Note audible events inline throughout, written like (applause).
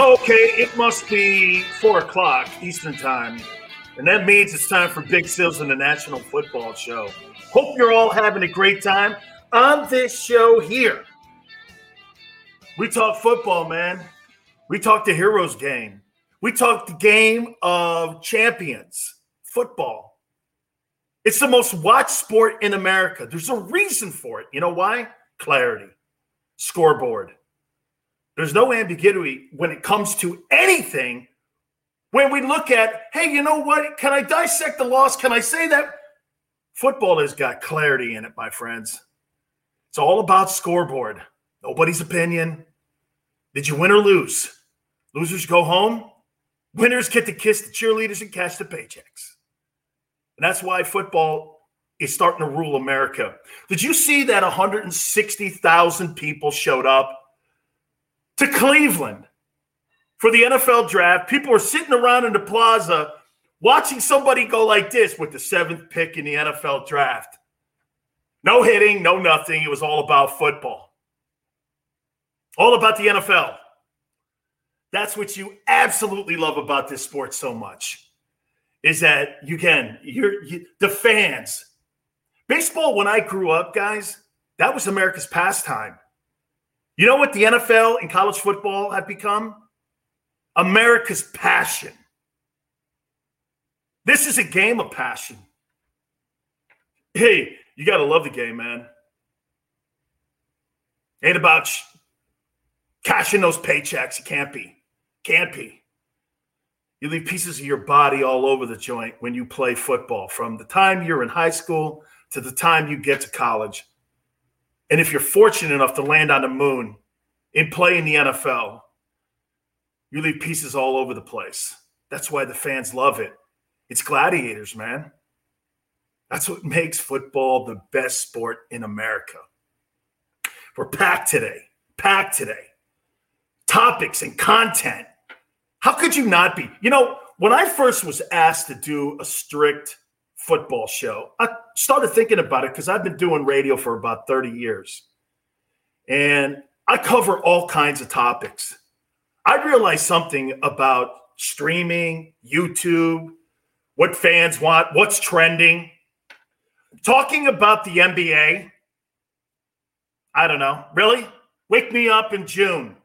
Okay, it must be four o'clock Eastern time, and that means it's time for Big Sills and the National Football Show. Hope you're all having a great time on this show here. We talk football, man. We talk the heroes game. We talk the game of champions, football. It's the most watched sport in America. There's a reason for it. You know why? Clarity, scoreboard. There's no ambiguity when it comes to anything. When we look at, hey, you know what? Can I dissect the loss? Can I say that? Football has got clarity in it, my friends. It's all about scoreboard. Nobody's opinion. Did you win or lose? Losers go home. Winners get to kiss the cheerleaders and cash the paychecks. And that's why football is starting to rule America. Did you see that 160,000 people showed up to Cleveland for the NFL draft? People were sitting around in the plaza watching somebody go like this with the seventh pick in the NFL draft. No hitting, no nothing. It was all about football, all about the NFL. That's what you absolutely love about this sport so much is that you can you're you, the fans. Baseball when I grew up, guys, that was America's pastime. You know what the NFL and college football have become? America's passion. This is a game of passion. Hey, you got to love the game, man. Ain't about sh- cashing those paychecks. It can't be. Can't be. You leave pieces of your body all over the joint when you play football from the time you're in high school to the time you get to college. And if you're fortunate enough to land on the moon and play in the NFL, you leave pieces all over the place. That's why the fans love it. It's gladiators, man. That's what makes football the best sport in America. We're packed today, packed today. Topics and content how could you not be? You know, when I first was asked to do a strict football show, I started thinking about it because I've been doing radio for about 30 years. And I cover all kinds of topics. I realized something about streaming, YouTube, what fans want, what's trending. Talking about the NBA, I don't know. Really? Wake me up in June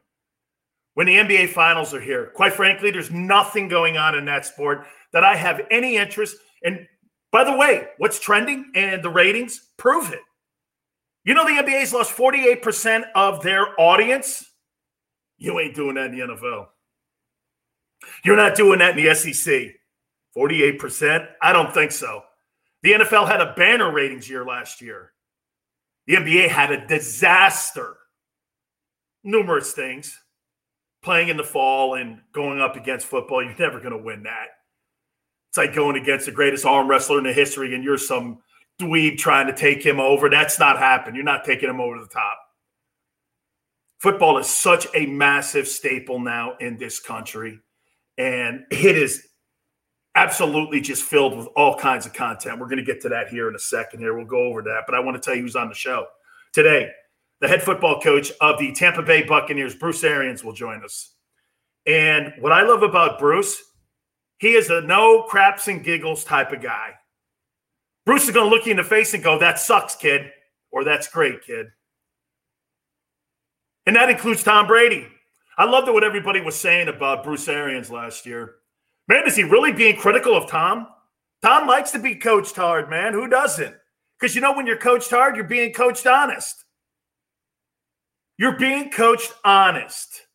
when the NBA finals are here. Quite frankly, there's nothing going on in that sport that I have any interest in. By the way, what's trending and the ratings prove it. You know, the NBA's lost 48% of their audience. You ain't doing that in the NFL. You're not doing that in the SEC. 48%? I don't think so. The NFL had a banner ratings year last year. The NBA had a disaster. Numerous things playing in the fall and going up against football, you're never going to win that. It's like going against the greatest arm wrestler in the history, and you're some dweeb trying to take him over. That's not happening. You're not taking him over the top. Football is such a massive staple now in this country, and it is absolutely just filled with all kinds of content. We're going to get to that here in a second. Here, we'll go over that, but I want to tell you who's on the show today the head football coach of the Tampa Bay Buccaneers, Bruce Arians, will join us. And what I love about Bruce, he is a no craps and giggles type of guy. Bruce is going to look you in the face and go, That sucks, kid, or that's great, kid. And that includes Tom Brady. I loved what everybody was saying about Bruce Arians last year. Man, is he really being critical of Tom? Tom likes to be coached hard, man. Who doesn't? Because you know, when you're coached hard, you're being coached honest. You're being coached honest.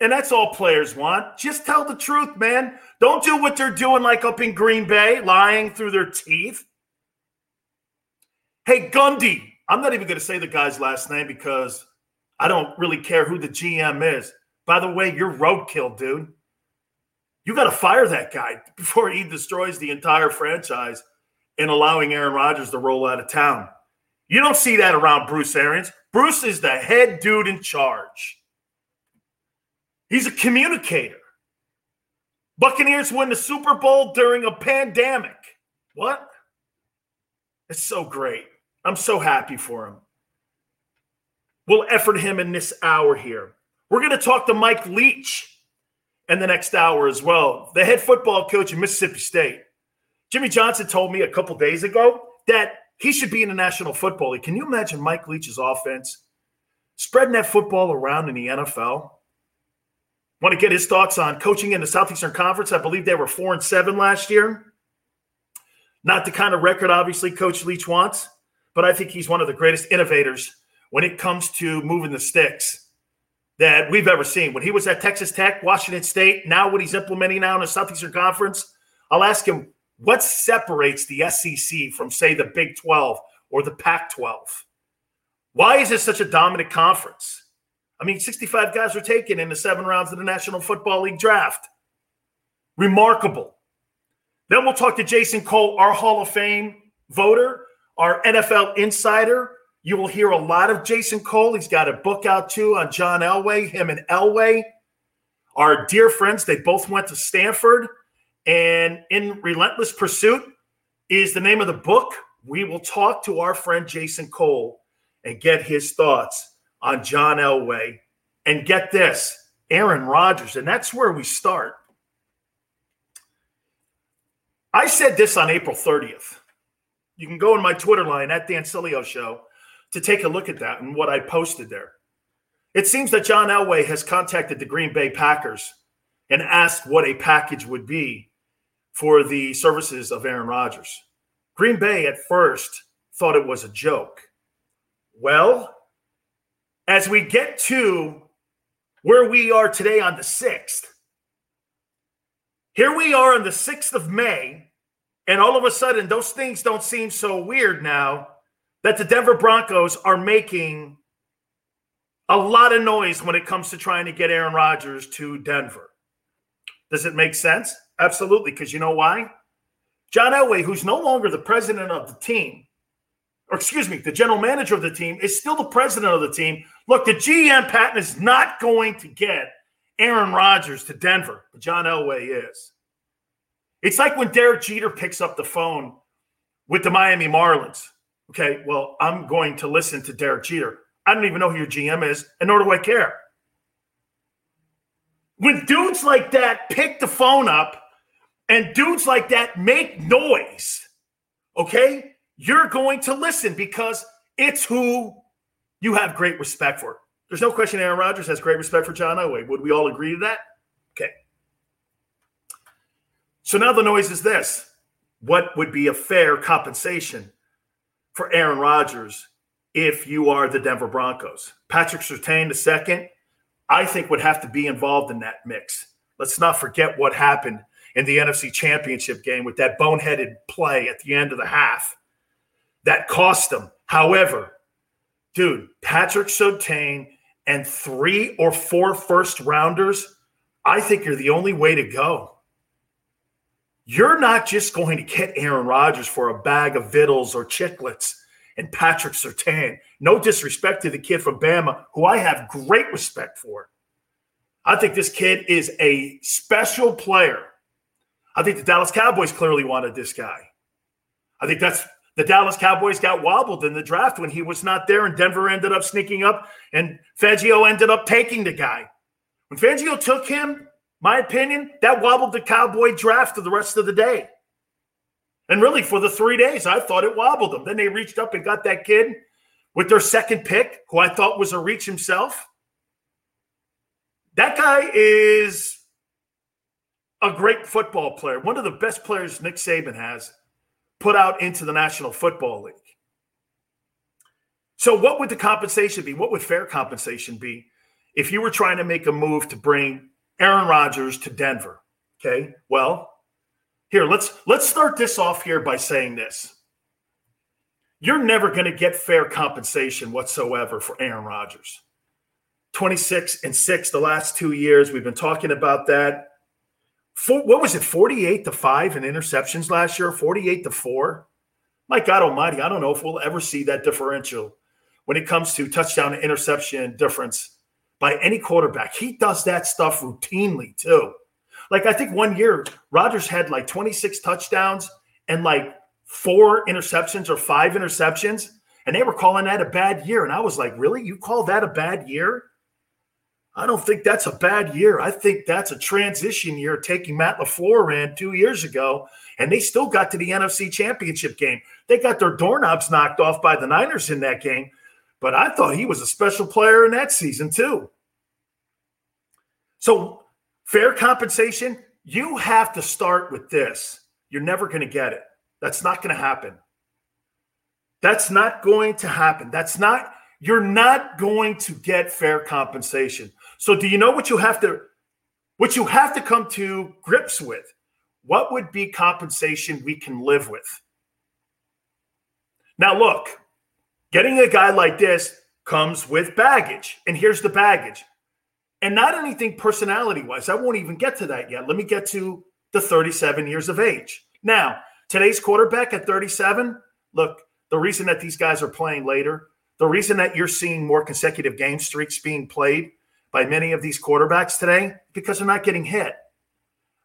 And that's all players want. Just tell the truth, man. Don't do what they're doing, like up in Green Bay, lying through their teeth. Hey, Gundy. I'm not even going to say the guy's last name because I don't really care who the GM is. By the way, you're roadkill, dude. You got to fire that guy before he destroys the entire franchise in allowing Aaron Rodgers to roll out of town. You don't see that around Bruce Arians. Bruce is the head dude in charge. He's a communicator. Buccaneers win the Super Bowl during a pandemic. What? It's so great. I'm so happy for him. We'll effort him in this hour here. We're going to talk to Mike Leach in the next hour as well, the head football coach at Mississippi State. Jimmy Johnson told me a couple days ago that he should be in the National Football League. Can you imagine Mike Leach's offense spreading that football around in the NFL? Want to get his thoughts on coaching in the Southeastern Conference? I believe they were four and seven last year. Not the kind of record, obviously, Coach Leach wants, but I think he's one of the greatest innovators when it comes to moving the sticks that we've ever seen. When he was at Texas Tech, Washington State, now what he's implementing now in the Southeastern Conference, I'll ask him what separates the SEC from, say, the Big 12 or the Pac 12? Why is it such a dominant conference? I mean, 65 guys were taken in the seven rounds of the National Football League draft. Remarkable. Then we'll talk to Jason Cole, our Hall of Fame voter, our NFL insider. You will hear a lot of Jason Cole. He's got a book out too on John Elway, him and Elway. Our dear friends, they both went to Stanford. And in Relentless Pursuit is the name of the book. We will talk to our friend Jason Cole and get his thoughts on John Elway. And get this Aaron Rodgers. And that's where we start. I said this on April 30th. You can go in my Twitter line at Dan Sileo Show to take a look at that and what I posted there. It seems that John Elway has contacted the Green Bay Packers and asked what a package would be for the services of Aaron Rodgers. Green Bay at first thought it was a joke. Well, as we get to where we are today on the 6th, here we are on the 6th of May, and all of a sudden, those things don't seem so weird now that the Denver Broncos are making a lot of noise when it comes to trying to get Aaron Rodgers to Denver. Does it make sense? Absolutely, because you know why? John Elway, who's no longer the president of the team, or excuse me, the general manager of the team, is still the president of the team. Look, the GM Paton is not going to get Aaron Rodgers to Denver, but John Elway is. It's like when Derek Jeter picks up the phone with the Miami Marlins. Okay, well, I'm going to listen to Derek Jeter. I don't even know who your GM is, and nor do I care. When dudes like that pick the phone up and dudes like that make noise, okay, you're going to listen because it's who you have great respect for. There's no question Aaron Rodgers has great respect for John Elway. Would we all agree to that? Okay. So now the noise is this what would be a fair compensation for Aaron Rodgers if you are the Denver Broncos? Patrick Surtain, the second, I think would have to be involved in that mix. Let's not forget what happened in the NFC Championship game with that boneheaded play at the end of the half that cost them. However, dude, Patrick Surtain and three or four first rounders, I think you're the only way to go. You're not just going to get Aaron Rodgers for a bag of vittles or chiclets and Patrick Surtain. No disrespect to the kid from Bama, who I have great respect for. I think this kid is a special player. I think the Dallas Cowboys clearly wanted this guy. I think that's the Dallas Cowboys got wobbled in the draft when he was not there, and Denver ended up sneaking up, and Fangio ended up taking the guy. When Fangio took him, my opinion, that wobbled the Cowboy draft for the rest of the day. And really, for the three days, I thought it wobbled them. Then they reached up and got that kid with their second pick, who I thought was a reach himself. That guy is a great football player, one of the best players Nick Saban has put out into the National Football League. So, what would the compensation be? What would fair compensation be if you were trying to make a move to bring Aaron Rodgers to Denver? Okay, well, here let's let's start this off here by saying this. You're never going to get fair compensation whatsoever for Aaron Rodgers. 26 and 6 the last 2 years. We've been talking about that. For, what was it? 48 to 5 in interceptions last year, 48 to 4. My God almighty, I don't know if we'll ever see that differential when it comes to touchdown to interception difference by any quarterback. He does that stuff routinely too. Like I think one year Rodgers had like 26 touchdowns and like four interceptions or five interceptions, and they were calling that a bad year. And I was like, really? You call that a bad year? I don't think that's a bad year. I think that's a transition year taking Matt LaFleur in two years ago, and they still got to the NFC championship game. They got their doorknobs knocked off by the Niners in that game, but I thought he was a special player in that season, too. So, fair compensation, you have to start with this. You're never going to get it. That's not going to happen. That's not going to happen. That's not, you're not going to get fair compensation. So do you know what you have to, what you have to come to grips with? What would be compensation we can live with? Now, look, getting a guy like this comes with baggage. And here's the baggage. And not anything personality wise. I won't even get to that yet. Let me get to the 37 years of age. Now, Today's quarterback at 37, look, the reason that these guys are playing later, the reason that you're seeing more consecutive game streaks being played by many of these quarterbacks today, because they're not getting hit.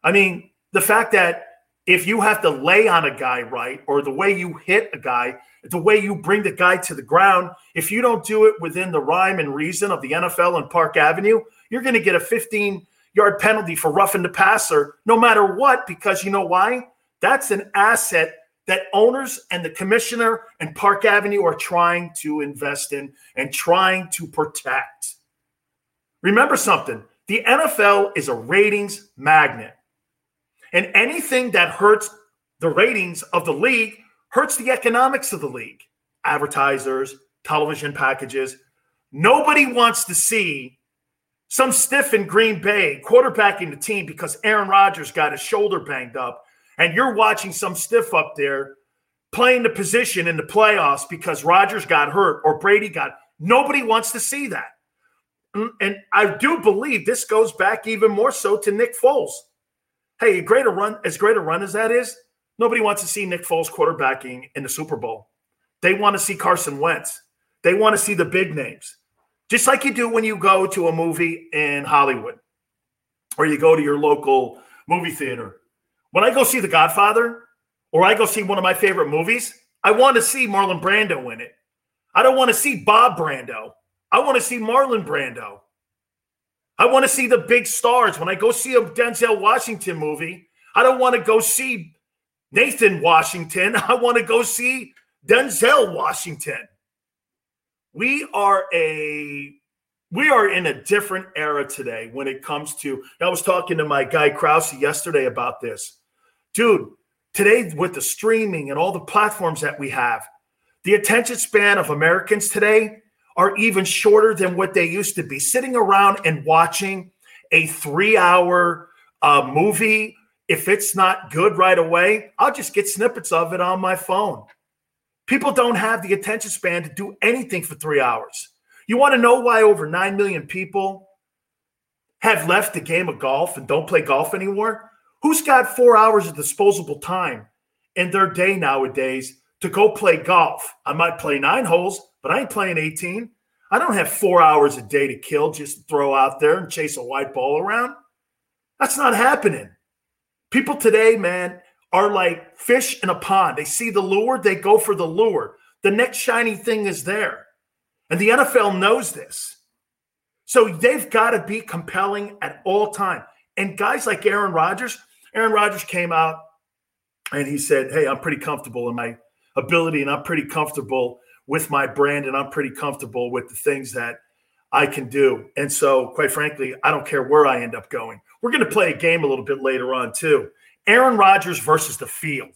I mean, the fact that if you have to lay on a guy right, or the way you hit a guy, the way you bring the guy to the ground, if you don't do it within the rhyme and reason of the NFL and Park Avenue, you're going to get a 15 yard penalty for roughing the passer no matter what, because you know why? That's an asset that owners and the commissioner and Park Avenue are trying to invest in and trying to protect. Remember something the NFL is a ratings magnet. And anything that hurts the ratings of the league hurts the economics of the league. Advertisers, television packages. Nobody wants to see some stiff in Green Bay quarterbacking the team because Aaron Rodgers got his shoulder banged up and you're watching some stiff up there playing the position in the playoffs because Rodgers got hurt or Brady got nobody wants to see that. Mm, and I do believe this goes back even more so to Nick Foles. Hey, a run, as great a run as that is, nobody wants to see Nick Foles quarterbacking in the Super Bowl. They want to see Carson Wentz. They want to see the big names. Just like you do when you go to a movie in Hollywood or you go to your local movie theater when I go see The Godfather or I go see one of my favorite movies, I want to see Marlon Brando in it. I don't want to see Bob Brando. I want to see Marlon Brando. I want to see the big stars. When I go see a Denzel Washington movie, I don't want to go see Nathan Washington. (laughs) I want to go see Denzel Washington. We are a we are in a different era today when it comes to I was talking to my guy Krause yesterday about this dude, today with the streaming and all the platforms that we have, the attention span of Americans today are even shorter than what they used to be. Sitting around and watching a three hour uh, movie, if it's not good right away, I'll just get snippets of it on my phone. People don't have the attention span to do anything for three hours. You want to know why over 9 million people have left the game of golf and don't play golf anymore? Who's got four hours of disposable time in their day nowadays to go play golf? I might play nine holes, but I ain't playing 18. I don't have four hours a day to kill just to throw out there and chase a white ball around. That's not happening. People today, man, are like fish in a pond. They see the lure, they go for the lure. The next shiny thing is there. And the NFL knows this. So they've got to be compelling at all time. And guys like Aaron Rodgers, Aaron Rodgers came out and he said, Hey, I'm pretty comfortable in my ability and I'm pretty comfortable with my brand and I'm pretty comfortable with the things that I can do. And so, quite frankly, I don't care where I end up going. We're going to play a game a little bit later on, too. Aaron Rodgers versus the field.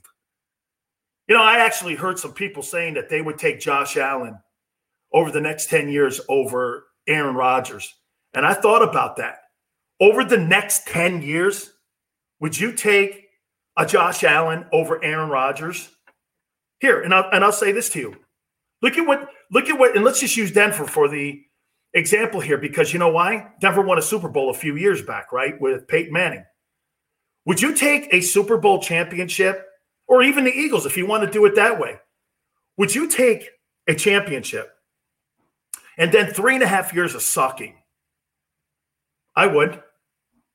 You know, I actually heard some people saying that they would take Josh Allen over the next 10 years over Aaron Rodgers. And I thought about that. Over the next 10 years, would you take a Josh Allen over Aaron Rodgers? Here, and I'll, and I'll say this to you. Look at what, look at what, and let's just use Denver for the example here because you know why? Denver won a Super Bowl a few years back, right? With Peyton Manning. Would you take a Super Bowl championship or even the Eagles if you want to do it that way? Would you take a championship and then three and a half years of sucking? I would.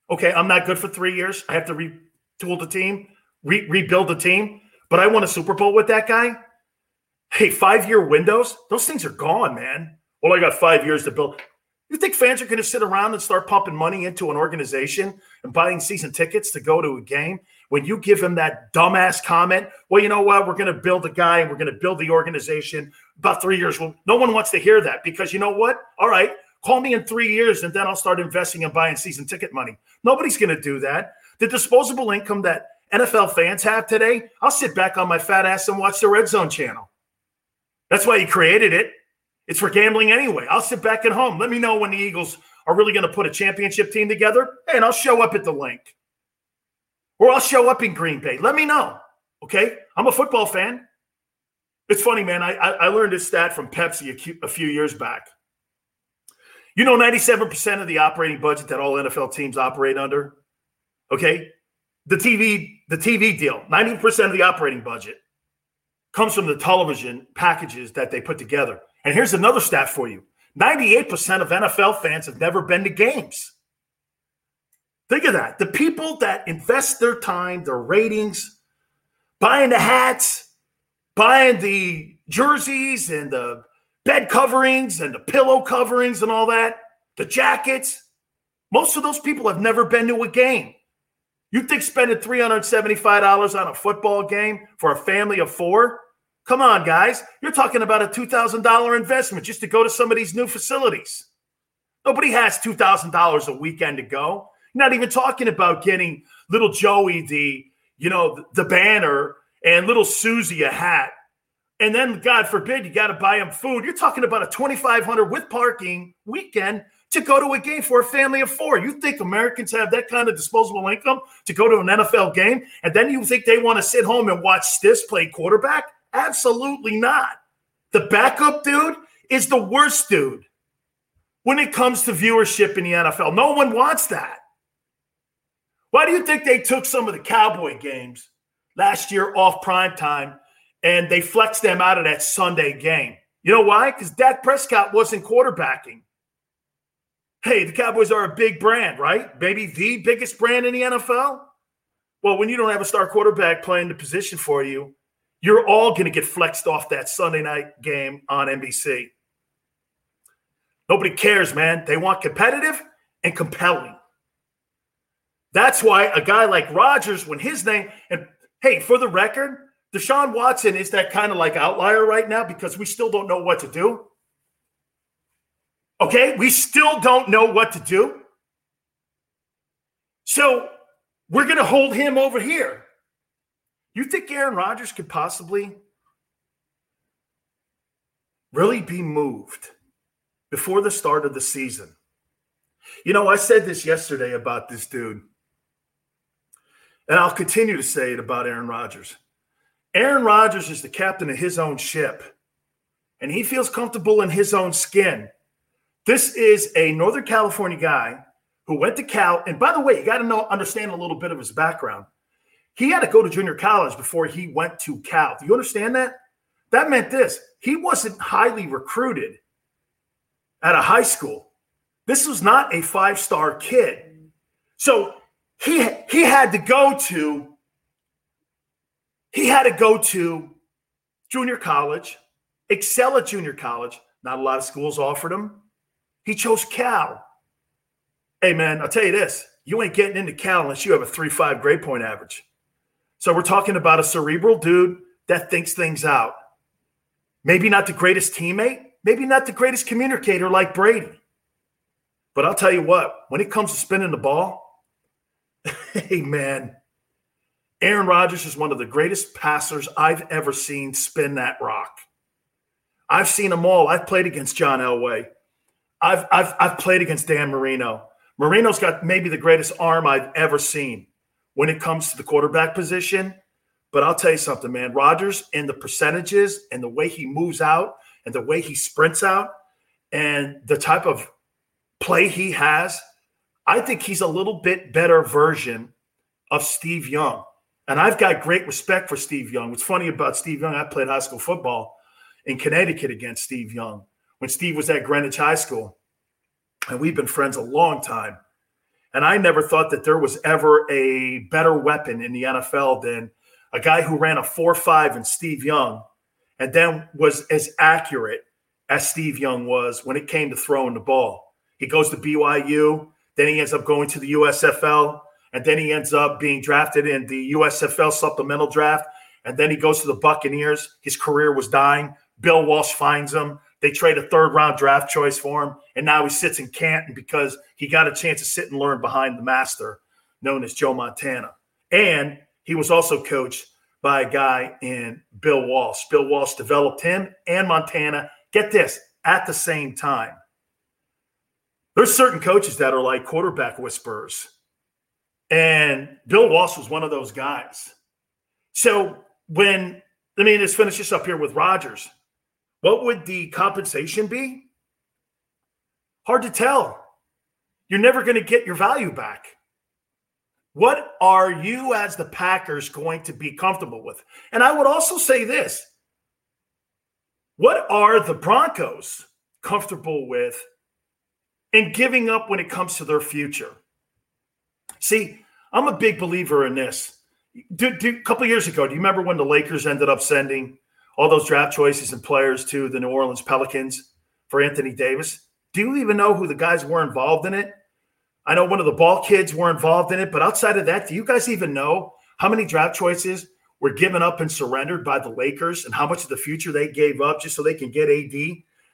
Okay, I'm not good for three years. I have to retool the team, re- rebuild the team, but I won a Super Bowl with that guy. Hey, five year windows, those things are gone, man. Well, I got five years to build. You think fans are going to sit around and start pumping money into an organization and buying season tickets to go to a game when you give them that dumbass comment? Well, you know what? We're going to build a guy and we're going to build the organization about three years. Well, no one wants to hear that because you know what? All right, call me in three years and then I'll start investing and buying season ticket money. Nobody's going to do that. The disposable income that NFL fans have today, I'll sit back on my fat ass and watch the Red Zone channel. That's why he created it. It's for gambling anyway. I'll sit back at home. Let me know when the Eagles are really going to put a championship team together, and I'll show up at the Linc. Or I'll show up in Green Bay. Let me know. Okay. I'm a football fan. It's funny, man. I, I learned this stat from Pepsi a few years back. You know, 97% of the operating budget that all NFL teams operate under, okay? The TV, the TV deal, 90% of the operating budget comes from the television packages that they put together. And here's another stat for you 98% of NFL fans have never been to games. Think of that. The people that invest their time, their ratings, buying the hats, buying the jerseys and the bed coverings and the pillow coverings and all that, the jackets, most of those people have never been to a game. You think spending $375 on a football game for a family of four Come on, guys. You're talking about a $2,000 investment just to go to some of these new facilities. Nobody has $2,000 a weekend to go. You're not even talking about getting little Joey the, you know, the banner and little Susie a hat. And then, God forbid, you got to buy them food. You're talking about a 2500 with parking weekend to go to a game for a family of four. You think Americans have that kind of disposable income to go to an NFL game? And then you think they want to sit home and watch this play quarterback? Absolutely not. The backup dude is the worst dude when it comes to viewership in the NFL. No one wants that. Why do you think they took some of the Cowboy games last year off prime time and they flexed them out of that Sunday game? You know why? Because Dak Prescott wasn't quarterbacking. Hey, the Cowboys are a big brand, right? Maybe the biggest brand in the NFL. Well, when you don't have a star quarterback playing the position for you, you're all going to get flexed off that Sunday night game on NBC. Nobody cares, man. They want competitive and compelling. That's why a guy like Rodgers, when his name, and hey, for the record, Deshaun Watson is that kind of like outlier right now because we still don't know what to do. Okay, we still don't know what to do. So we're going to hold him over here. You think Aaron Rodgers could possibly really be moved before the start of the season? You know, I said this yesterday about this dude, and I'll continue to say it about Aaron Rodgers. Aaron Rodgers is the captain of his own ship, and he feels comfortable in his own skin. This is a Northern California guy who went to Cal, and by the way, you got to know understand a little bit of his background. He had to go to junior college before he went to Cal. Do you understand that? That meant this he wasn't highly recruited at a high school. This was not a five star kid. So he, he had to go to he had to go to junior college, excel at junior college. Not a lot of schools offered him. He chose Cal. Hey man, I'll tell you this: you ain't getting into Cal unless you have a three five grade point average. So we're talking about a cerebral dude that thinks things out. Maybe not the greatest teammate, maybe not the greatest communicator like Brady. But I'll tell you what, when it comes to spinning the ball, (laughs) hey, man, Aaron Rodgers is one of the greatest passers I've ever seen spin that rock. I've seen them all. I've played against John Elway. I've, I've, I've played against Dan Marino. Marino's got maybe the greatest arm I've ever seen when it comes to the quarterback position. But I'll tell you something, man. Rodgers and the percentages and the way he moves out and the way he sprints out and the type of play he has, I think he's a little bit better version of Steve Young. And I've got great respect for Steve Young. What's funny about Steve Young, I played high school football in Connecticut against Steve Young when Steve was at Greenwich High School. And we've been friends a long time. And I never thought that there was ever a better weapon in the NFL than a guy who ran a 4 5 and Steve Young, and then was as accurate as Steve Young was when it came to throwing the ball. He goes to BYU, then he ends up going to the USFL, and then he ends up being drafted in the USFL supplemental draft. And then he goes to the Buccaneers. His career was dying. Bill Walsh finds him. They trade a third round draft choice for him. And now he sits in Canton because he got a chance to sit and learn behind the master known as Joe Montana. And he was also coached by a guy in Bill Walsh. Bill Walsh developed him and Montana. Get this at the same time. There's certain coaches that are like quarterback whisperers. And Bill Walsh was one of those guys. So when, I mean, let's finish this up here with Rodgers. What would the compensation be? Hard to tell. You're never going to get your value back. What are you, as the Packers, going to be comfortable with? And I would also say this what are the Broncos comfortable with in giving up when it comes to their future? See, I'm a big believer in this. A couple years ago, do you remember when the Lakers ended up sending all those draft choices and players to the New Orleans Pelicans for Anthony Davis? Do you even know who the guys were involved in it? I know one of the ball kids were involved in it, but outside of that, do you guys even know how many draft choices were given up and surrendered by the Lakers and how much of the future they gave up just so they can get AD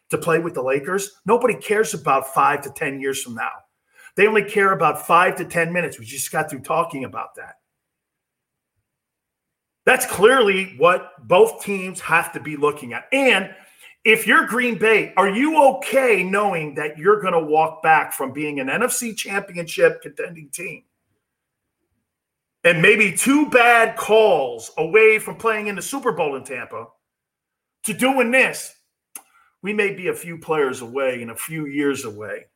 to play with the Lakers? Nobody cares about five to 10 years from now. They only care about five to 10 minutes. We just got through talking about that. That's clearly what both teams have to be looking at. And if you're Green Bay, are you okay knowing that you're going to walk back from being an NFC championship contending team and maybe two bad calls away from playing in the Super Bowl in Tampa to doing this? We may be a few players away and a few years away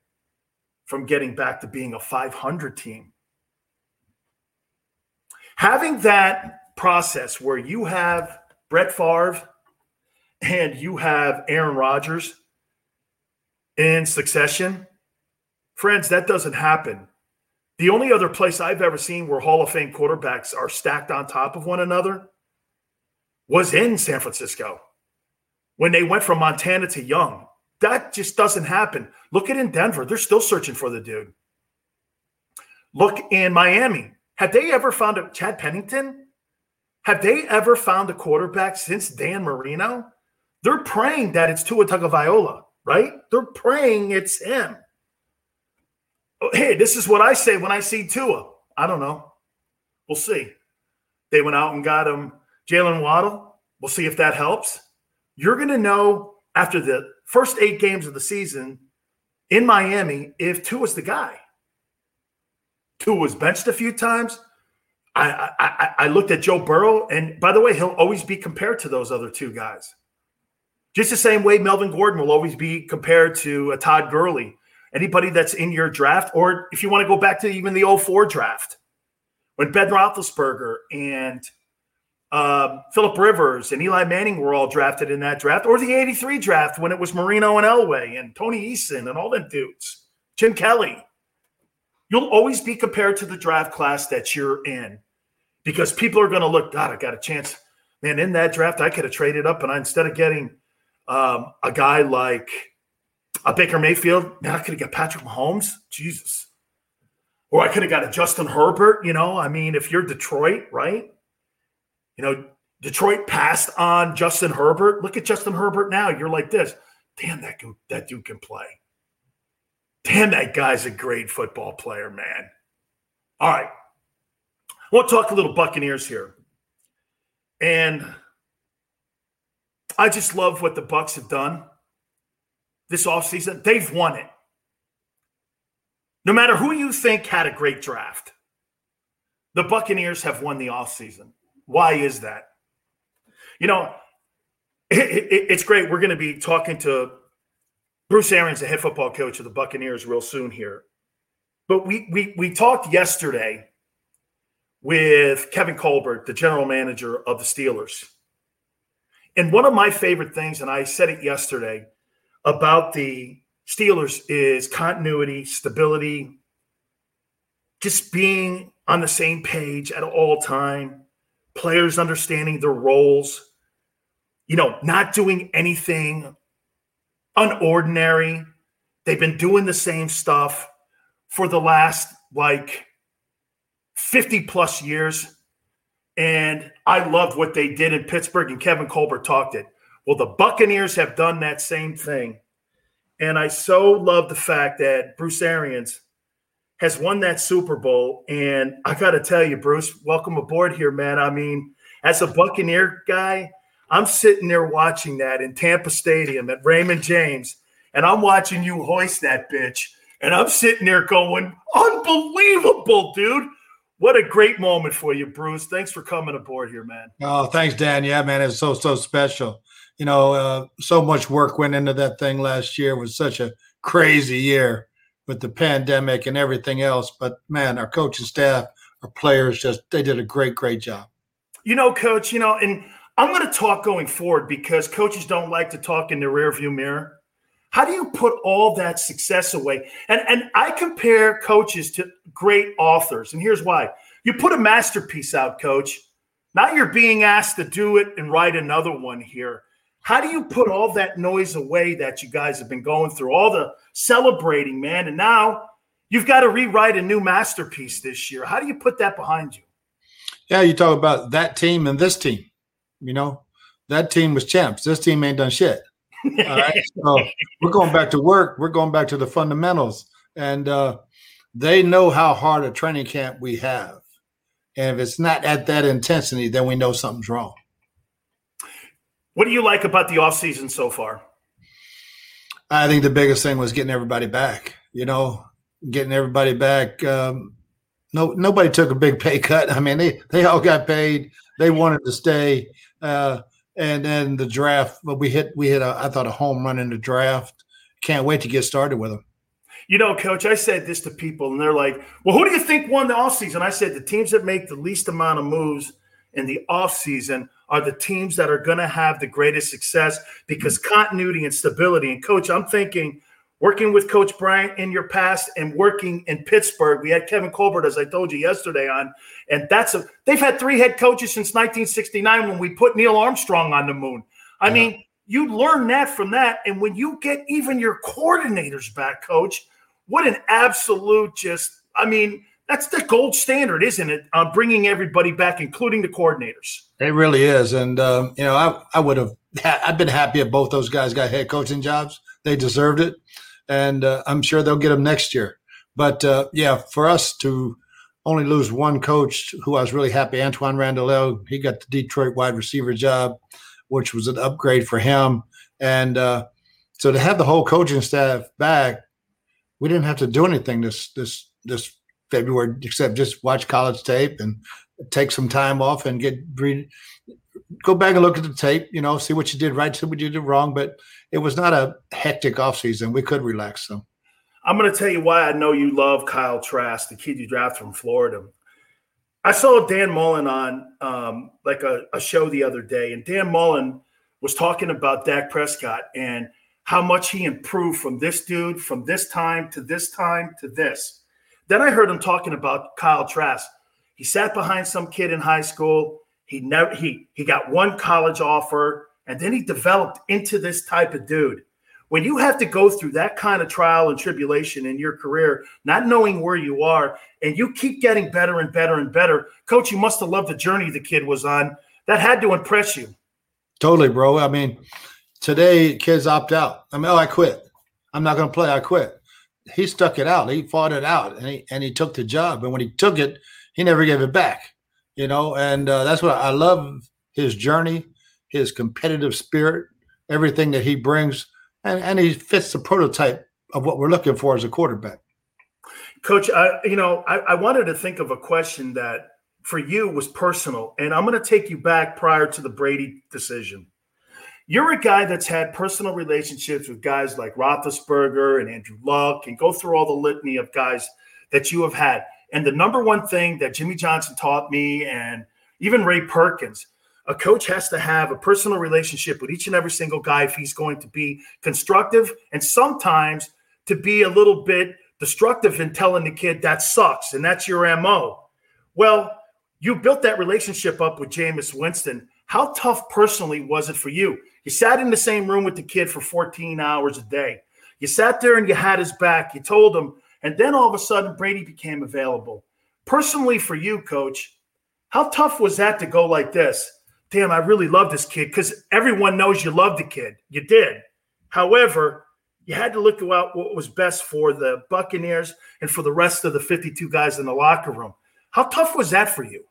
from getting back to being a 500 team. Having that process where you have Brett Favre and you have Aaron Rodgers in succession, friends, that doesn't happen. The only other place I've ever seen where Hall of Fame quarterbacks are stacked on top of one another was in San Francisco when they went from Montana to Young. That just doesn't happen. Look at in Denver. They're still searching for the dude. Look in Miami. Had they ever found a Chad Pennington? Have they ever found a quarterback since Dan Marino? They're praying that it's Tua Tagovailoa, right? They're praying it's him. Oh, hey, this is what I say when I see Tua. I don't know. We'll see. They went out and got him Jaylen Waddle. We'll see if that helps. You're going to know after the first eight games of the season in Miami if Tua's the guy. Tua was benched a few times. I, I I looked at Joe Burrow, and by the way, he'll always be compared to those other two guys. Just the same way Melvin Gordon will always be compared to a Todd Gurley. Anybody that's in your draft, or if you want to go back to even the 04 draft, when Ben Roethlisberger and uh, Philip Rivers and Eli Manning were all drafted in that draft, or the 83 draft when it was Marino and Elway and Tony Eason and all them dudes, Jim Kelly. You'll always be compared to the draft class that you're in because people are going to look, God, I got a chance. Man, in that draft, I could have traded up and I, instead of getting – um, a guy like a Baker Mayfield, man, I could have got Patrick Mahomes. Jesus. Or I could have got a Justin Herbert. You know, I mean, if you're Detroit, right? You know, Detroit passed on Justin Herbert. Look at Justin Herbert now. You're like this. Damn, that that dude can play. Damn, that guy's a great football player, man. All right. We'll talk a little Buccaneers here. And I just love what the Bucks have done this offseason. They've won it. No matter who you think had a great draft, the Buccaneers have won the offseason. Why is that? You know, it, it, it's great. We're going to be talking to Bruce Arians, the head football coach of the Buccaneers, real soon here. But we we we talked yesterday with Kevin Colbert, the general manager of the Steelers. And one of my favorite things, and I said it yesterday about the Steelers, is continuity, stability, just being on the same page at all time, players understanding their roles, you know, not doing anything unordinary. They've been doing the same stuff for the last like 50 plus years. And I loved what they did in Pittsburgh, and Kevin Colbert talked it. Well, the Buccaneers have done that same thing. And I so love the fact that Bruce Arians has won that Super Bowl. And I got to tell you, Bruce, welcome aboard here, man. I mean, as a Buccaneer guy, I'm sitting there watching that in Tampa Stadium at Raymond James, and I'm watching you hoist that bitch. And I'm sitting there going, unbelievable, dude. What a great moment for you, Bruce. Thanks for coming aboard here, man. Oh, thanks, Dan. Yeah, man, it's so so special. You know, uh, so much work went into that thing last year. It was such a crazy year with the pandemic and everything else. But man, our coaching staff, our players, just they did a great, great job. You know, coach. You know, and I'm going to talk going forward because coaches don't like to talk in the rearview mirror. How do you put all that success away? And and I compare coaches to great authors, and here's why: you put a masterpiece out, coach. Now you're being asked to do it and write another one here. How do you put all that noise away that you guys have been going through, all the celebrating, man? And now you've got to rewrite a new masterpiece this year. How do you put that behind you? Yeah, you talk about that team and this team. You know, that team was champs. This team ain't done shit. All right. (laughs) so we're going back to work. We're going back to the fundamentals. And uh, they know how hard a training camp we have. And if it's not at that intensity, then we know something's wrong. What do you like about the offseason so far? I think the biggest thing was getting everybody back. You know, getting everybody back. Um, no, nobody took a big pay cut. I mean, they they all got paid. They wanted to stay. Uh, and then the draft, but we hit we hit a, I thought a home run in the draft. Can't wait to get started with them. You know, coach, I said this to people, and they're like, "Well, who do you think won the offseason? I said the teams that make the least amount of moves in the offseason are the teams that are going to have the greatest success because continuity and stability. And coach, I'm thinking working with Coach Bryant in your past and working in Pittsburgh. We had Kevin Colbert, as I told you yesterday, on, and that's a they've had three head coaches since 1969 when we put Neil Armstrong on the moon. I yeah. mean, you learn that from that, and when you get even your coordinators back, coach, what an absolute just I mean. That's the gold standard, isn't it? Uh, bringing everybody back, including the coordinators. It really is, and um, you know, I I would have I've been happy if both those guys got head coaching jobs. They deserved it and uh, I'm sure they'll get them next year. But uh, yeah, for us to only lose one coach who I was really happy, Antwaan Randle he got the Detroit wide receiver job, which was an upgrade for him. And uh, so to have the whole coaching staff back, we didn't have to do anything this this this February except just watch college tape and take some time off and get read, go back and look at the tape, you know, see what you did right, see what you did wrong. But it was not a hectic offseason. We could relax them. I'm going to tell you why I know you love Kyle Trask, the kid you drafted from Florida. I saw Dan Mullen on um, like a, a show the other day, and Dan Mullen was talking about Dak Prescott and how much he improved from this dude, from this time to this time to this. Then I heard him talking about Kyle Trask. He sat behind some kid in high school. He never he he got one college offer and then he developed into this type of dude. When you have to go through that kind of trial and tribulation in your career, not knowing where you are, and you keep getting better and better and better, coach, you must have loved the journey the kid was on That had to impress you. Totally, bro. I mean, today kids opt out. I mean, oh, I quit. I'm not going to play. I quit. He stuck it out. He fought it out, and he and he took the job. And when he took it, he never gave it back. You know, and uh, that's what I love his journey, his competitive spirit, everything that he brings, and and he fits the prototype of what we're looking for as a quarterback. Coach, I, you know, I, I wanted to think of a question that for you was personal, and I'm going to take you back prior to the Brady decision. You're a guy that's had personal relationships with guys like Roethlisberger and Andrew Luck, and go through all the litany of guys that you have had. And the number one thing that Jimmy Johnson taught me, and even Ray Perkins, a coach has to have a personal relationship with each and every single guy if he's going to be constructive, and sometimes to be a little bit destructive in telling the kid that sucks and that's your MO. Well, you built that relationship up with Jameis Winston. How tough personally was it for you? You sat in the same room with the kid for 14 hours a day. You sat there and you had his back. You told him, and then all of a sudden Brady became available. Personally, for you, coach, how tough was that to go like this? Damn, I really love this kid because everyone knows you love the kid. You did. However, you had to look at what was best for the Buccaneers and for the rest of the 52 guys in the locker room. How tough was that for you?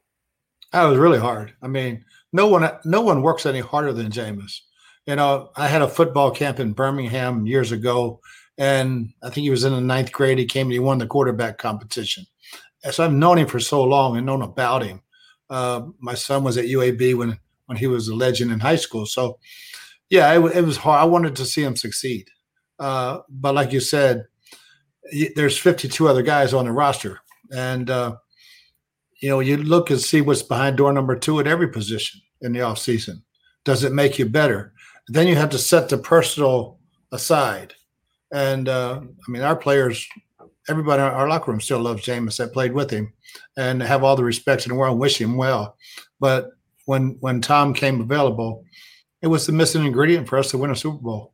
That was really hard. I mean, no one no one works any harder than Jameis. You know, I had a football camp in Birmingham years ago, and I think he was in the ninth grade. He came and he won the quarterback competition. So I've known him for so long and known about him. Uh, my son was at UAB when when he was a legend in high school. So, yeah, it, it was hard. I wanted to see him succeed. Uh, but like you said, there's 52 other guys on the roster, and uh, you know, you look and see what's behind door number two at every position in the offseason. Does it make you better? Then you have to set the personal aside. And uh, I mean, our players, everybody in our locker room still loves Jameis that played with him and have all the respect in the world and wish him well. But when when Tom came available, it was the missing ingredient for us to win a Super Bowl.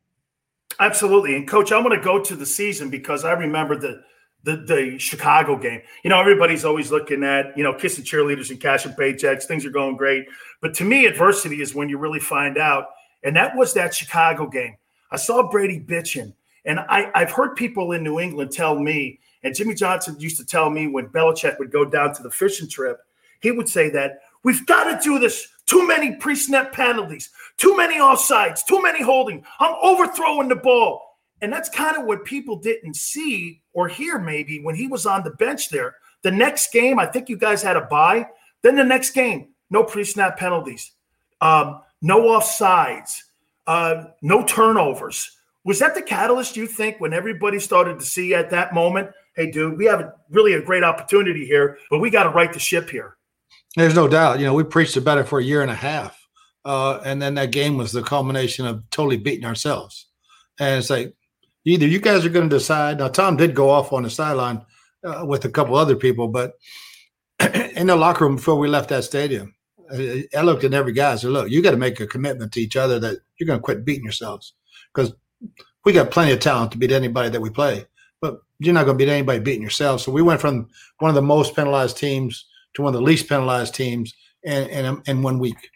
Absolutely. And coach, I want to go to the season because I remember the the, the Chicago game. You know, everybody's always looking at, you know, kissing cheerleaders and cashing paychecks. Things are going great. But to me, adversity is when you really find out. And that was that Chicago game. I saw Brady bitching. And I, I've heard people in New England tell me, and Jimmy Johnson used to tell me when Belichick would go down to the fishing trip, he would say that we've got to do this. Too many pre-snap penalties, too many offsides, too many holding. I'm overthrowing the ball. And that's kind of what people didn't see or hear maybe when he was on the bench there. The next game, I think you guys had a bye. Then the next game, no pre snap penalties, um, no offsides, uh, no turnovers. Was that the catalyst you think when everybody started to see at that moment, hey, dude, we have a, really a great opportunity here, but we got to right the ship here? There's no doubt. You know, we preached about it for a year and a half. Uh, and then that game was the culmination of totally beating ourselves. And it's like, either you guys are going to decide. Now, Tom did go off on the sideline uh, with a couple other people, but (clears throat) in the locker room before we left that stadium, I looked at every guy and said, Look, you got to make a commitment to each other that you're going to quit beating yourselves because we got plenty of talent to beat anybody that we play, but you're not going to beat anybody beating yourself. So we went from one of the most penalized teams to one of the least penalized teams in, in, in one week.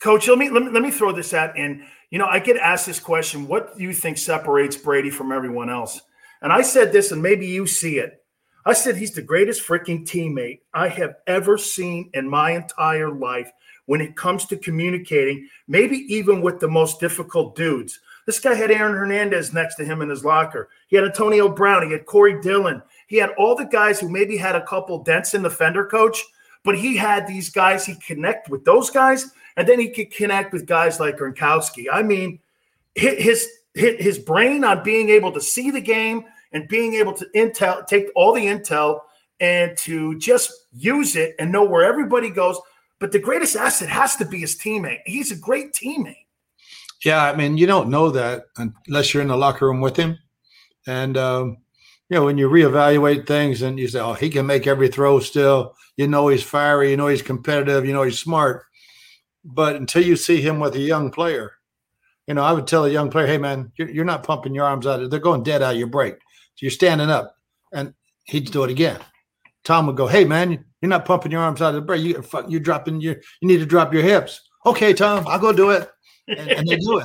Coach, let me, let me let me throw this at and you know, I get asked this question what do you think separates Brady from everyone else? And I said this, and maybe you see it. I said he's the greatest freaking teammate I have ever seen in my entire life when it comes to communicating, maybe even with the most difficult dudes. This guy had Aaron Hernandez next to him in his locker. He had Antonio Brown. He had Corey Dillon. He had all the guys who maybe had a couple dents in the fender coach, but he had these guys. He connect with those guys, and then he could connect with guys like Gronkowski. I mean, his his brain on being able to see the game and being able to intel take all the intel and to just use it and know where everybody goes. But the greatest asset has to be his teammate. He's a great teammate. Yeah, I mean, you don't know that unless you're in the locker room with him. And um, you know, when you reevaluate things and you say, "Oh, he can make every throw," still, you know, he's fiery, you know, he's competitive, you know, he's smart. But until you see him with a young player, you know, I would tell a young player, hey, man, you're, you're not pumping your arms out. They're going dead out of your break. So you're standing up. And he'd do it again. Tom would go, hey, man, You're not pumping your arms out of the break. You you're dropping your. You need to drop your hips. Okay, Tom, I'll go do it, and, and they do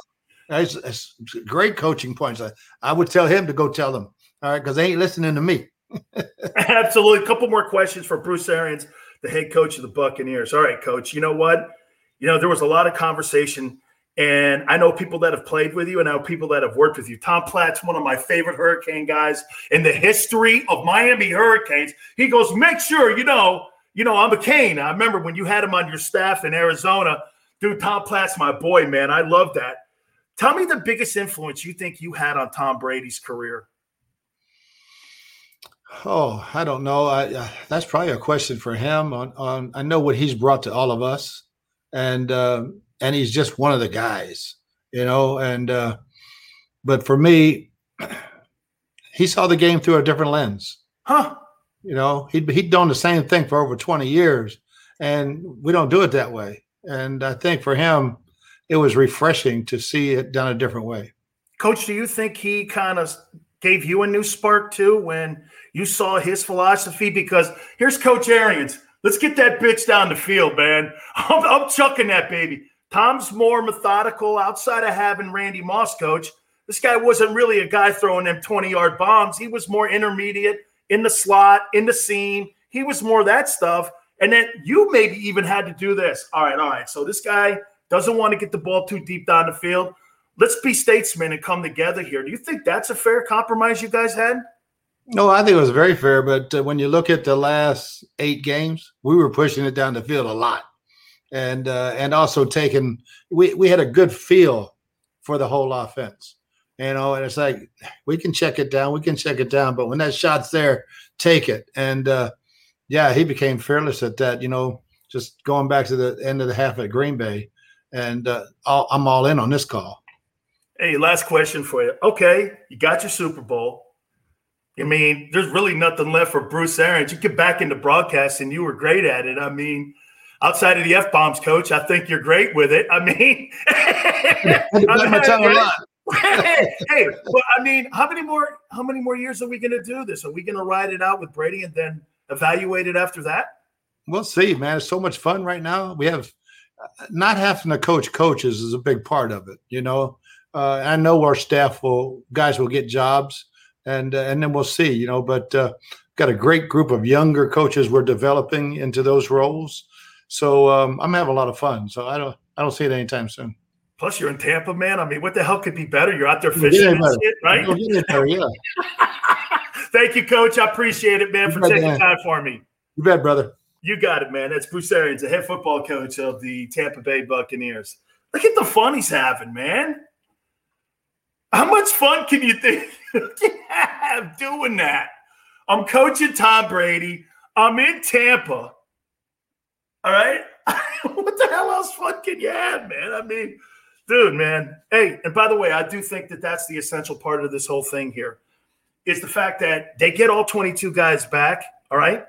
it. Great coaching points. I, I would tell him to go tell them. All right, because they ain't listening to me. (laughs) Absolutely. A couple more questions for Bruce Arians, the head coach of the Buccaneers. All right, coach. You know what? You know there was a lot of conversation and I know people that have played with you, and I know people that have worked with you. Tom Platt's one of my favorite Hurricane guys in the history of Miami Hurricanes. He goes, make sure you know, you know, I'm a Cane. I remember when you had him on your staff in Arizona. Dude, Tom Platt's my boy, man. I love that. Tell me the biggest influence you think you had on Tom Brady's career. Oh, I don't know. I, uh, that's probably a question for him. On, on, I know what he's brought to all of us, and uh, and he's just one of the guys, you know. And uh, but for me, (clears throat) he saw the game through a different lens. Huh? You know, he'd he'd done the same thing for over twenty years, and we don't do it that way. And I think for him, it was refreshing to see it done a different way. Coach, do you think he kind of gave you a new spark too when you saw his philosophy? Because here's Coach Arians. Let's get that bitch down the field, man. (laughs) I'm, I'm chucking that baby. Tom's more methodical outside of having Randy Moss coach. This guy wasn't really a guy throwing them 20 yard bombs. He was more intermediate in the slot, in the seam. He was more that stuff. And then you maybe even had to do this. All right, all right. So this guy doesn't want to get the ball too deep down the field. Let's be statesmen and come together here. Do you think that's a fair compromise you guys had? No, I think it was very fair. But uh, when you look at the last eight games, we were pushing it down the field a lot and uh, and also taking we we had a good feel for the whole offense. You know, and it's like we can check it down, we can check it down, but when that shot's there, take it. And uh, yeah, he became fearless at that. You know, just going back to the end of the half at Green Bay, and uh, all, I'm all in on this call. Hey, last question for you. Okay, you got your Super Bowl. I mean, there's really nothing left for Bruce Arians. You get back into broadcasting, you were great at it. I mean, outside of the f bombs, coach, I think you're great with it. I mean, (laughs) I hey, hey, but I mean, how many more? How many more years are we going to do this? Are we going to ride it out with Brady and then evaluate it after that? We'll see, man. It's so much fun right now. We have uh, not having to coach coaches is a big part of it. You know, uh, I know our staff will guys will get jobs, and uh, and then we'll see. You know, but uh, got a great group of younger coaches we're developing into those roles. So um, I'm having a lot of fun. So I don't I don't see it anytime soon. Plus, you're in Tampa, man. I mean, what the hell could be better? You're out there fishing and shit, right? Better, yeah. (laughs) Thank you, Coach. I appreciate it, man, you for taking man. time for me. You bet, brother. You got it, man. That's Bruce Arians, the head football coach of the Tampa Bay Buccaneers. Look at the fun he's having, man. How much fun can you think (laughs) you have doing that? I'm coaching Tom Brady. I'm in Tampa. All right. (laughs) what the hell else fun can you have, man? I mean, dude, man. Hey, and by the way, I do think that that's the essential part of this whole thing here is the fact that they get all 22 guys back. All right.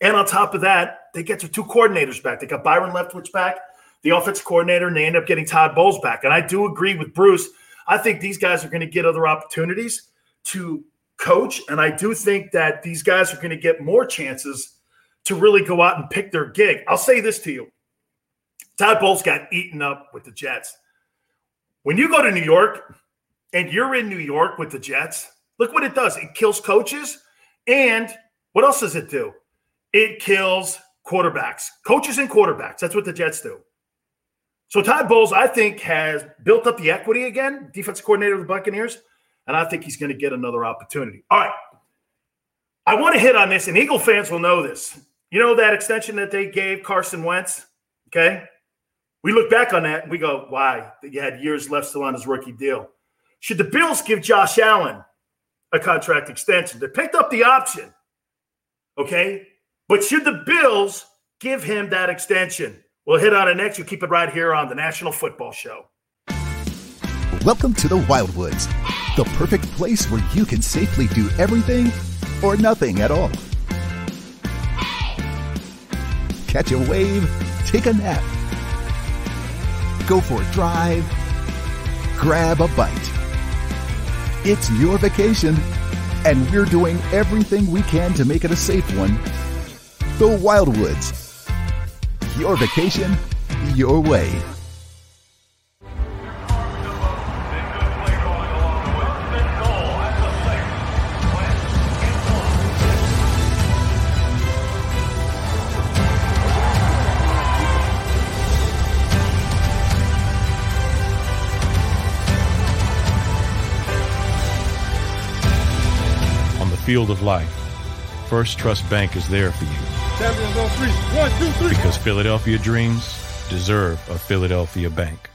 And on top of that, they get their two coordinators back. They got Byron Leftwich back, the offensive coordinator, and they end up getting Todd Bowles back. And I do agree with Bruce. I think these guys are going to get other opportunities to coach. And I do think that these guys are going to get more chances to really go out and pick their gig. I'll say this to you Todd Bowles got eaten up with the Jets. When you go to New York and you're in New York with the Jets, look what it does. It kills coaches. And what else does it do? It kills quarterbacks, coaches and quarterbacks. That's what the Jets do. So Todd Bowles, I think, has built up the equity again, defense coordinator of the Buccaneers, and I think he's going to get another opportunity. All right. I want to hit on this, and Eagle fans will know this. You know that extension that they gave Carson Wentz? Okay. We look back on that and we go, why? He had years left still on his rookie deal. Should the Bills give Josh Allen a contract extension? They picked up the option. Okay. But should the Bills give him that extension? We'll hit on it next. You keep it right here on the National Football Show. Welcome to the Wildwoods, the perfect place where you can safely do everything or nothing at all catch a wave, take a nap, go for a drive, grab a bite. It's your vacation, and we're doing everything we can to make it a safe one the Wildwoods. Your vacation, your way. On the field of life, Firstrust Bank is there for you. Champions on three. One, two, three. Because Philadelphia dreams deserve a Philadelphia bank.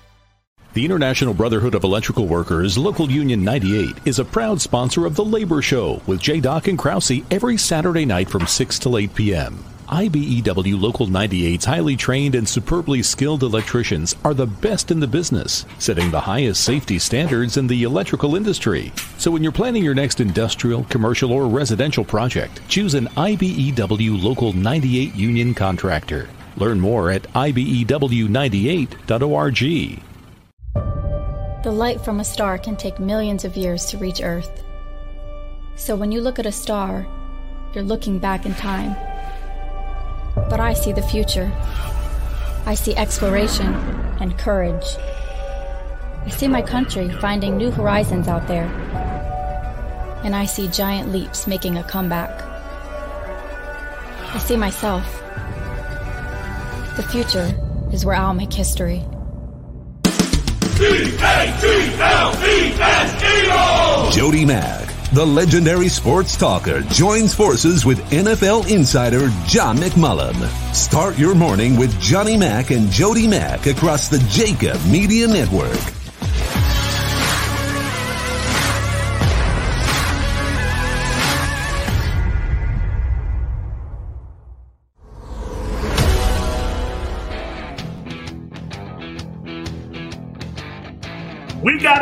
The International Brotherhood of Electrical Workers, Local Union 98, is a proud sponsor of The Labor Show with J. Doc and Krause every Saturday night from 6 to 8 p.m. IBEW Local 98's highly trained and superbly skilled electricians are the best in the business, setting the highest safety standards in the electrical industry. So when you're planning your next industrial, commercial, or residential project, choose an IBEW Local 98 union contractor. Learn more at IBEW98.org. The light from a star can take millions of years to reach Earth. So when you look at a star, you're looking back in time. But I see the future. I see exploration and courage. I see my country finding new horizons out there. And I see giant leaps making a comeback. I see myself. The future is where I'll make history. Jody Mac, the legendary sports talker, joins forces with NFL insider John McMullen. Start your morning with Johnny Mac and Jody Mac across the Jakib Media Network.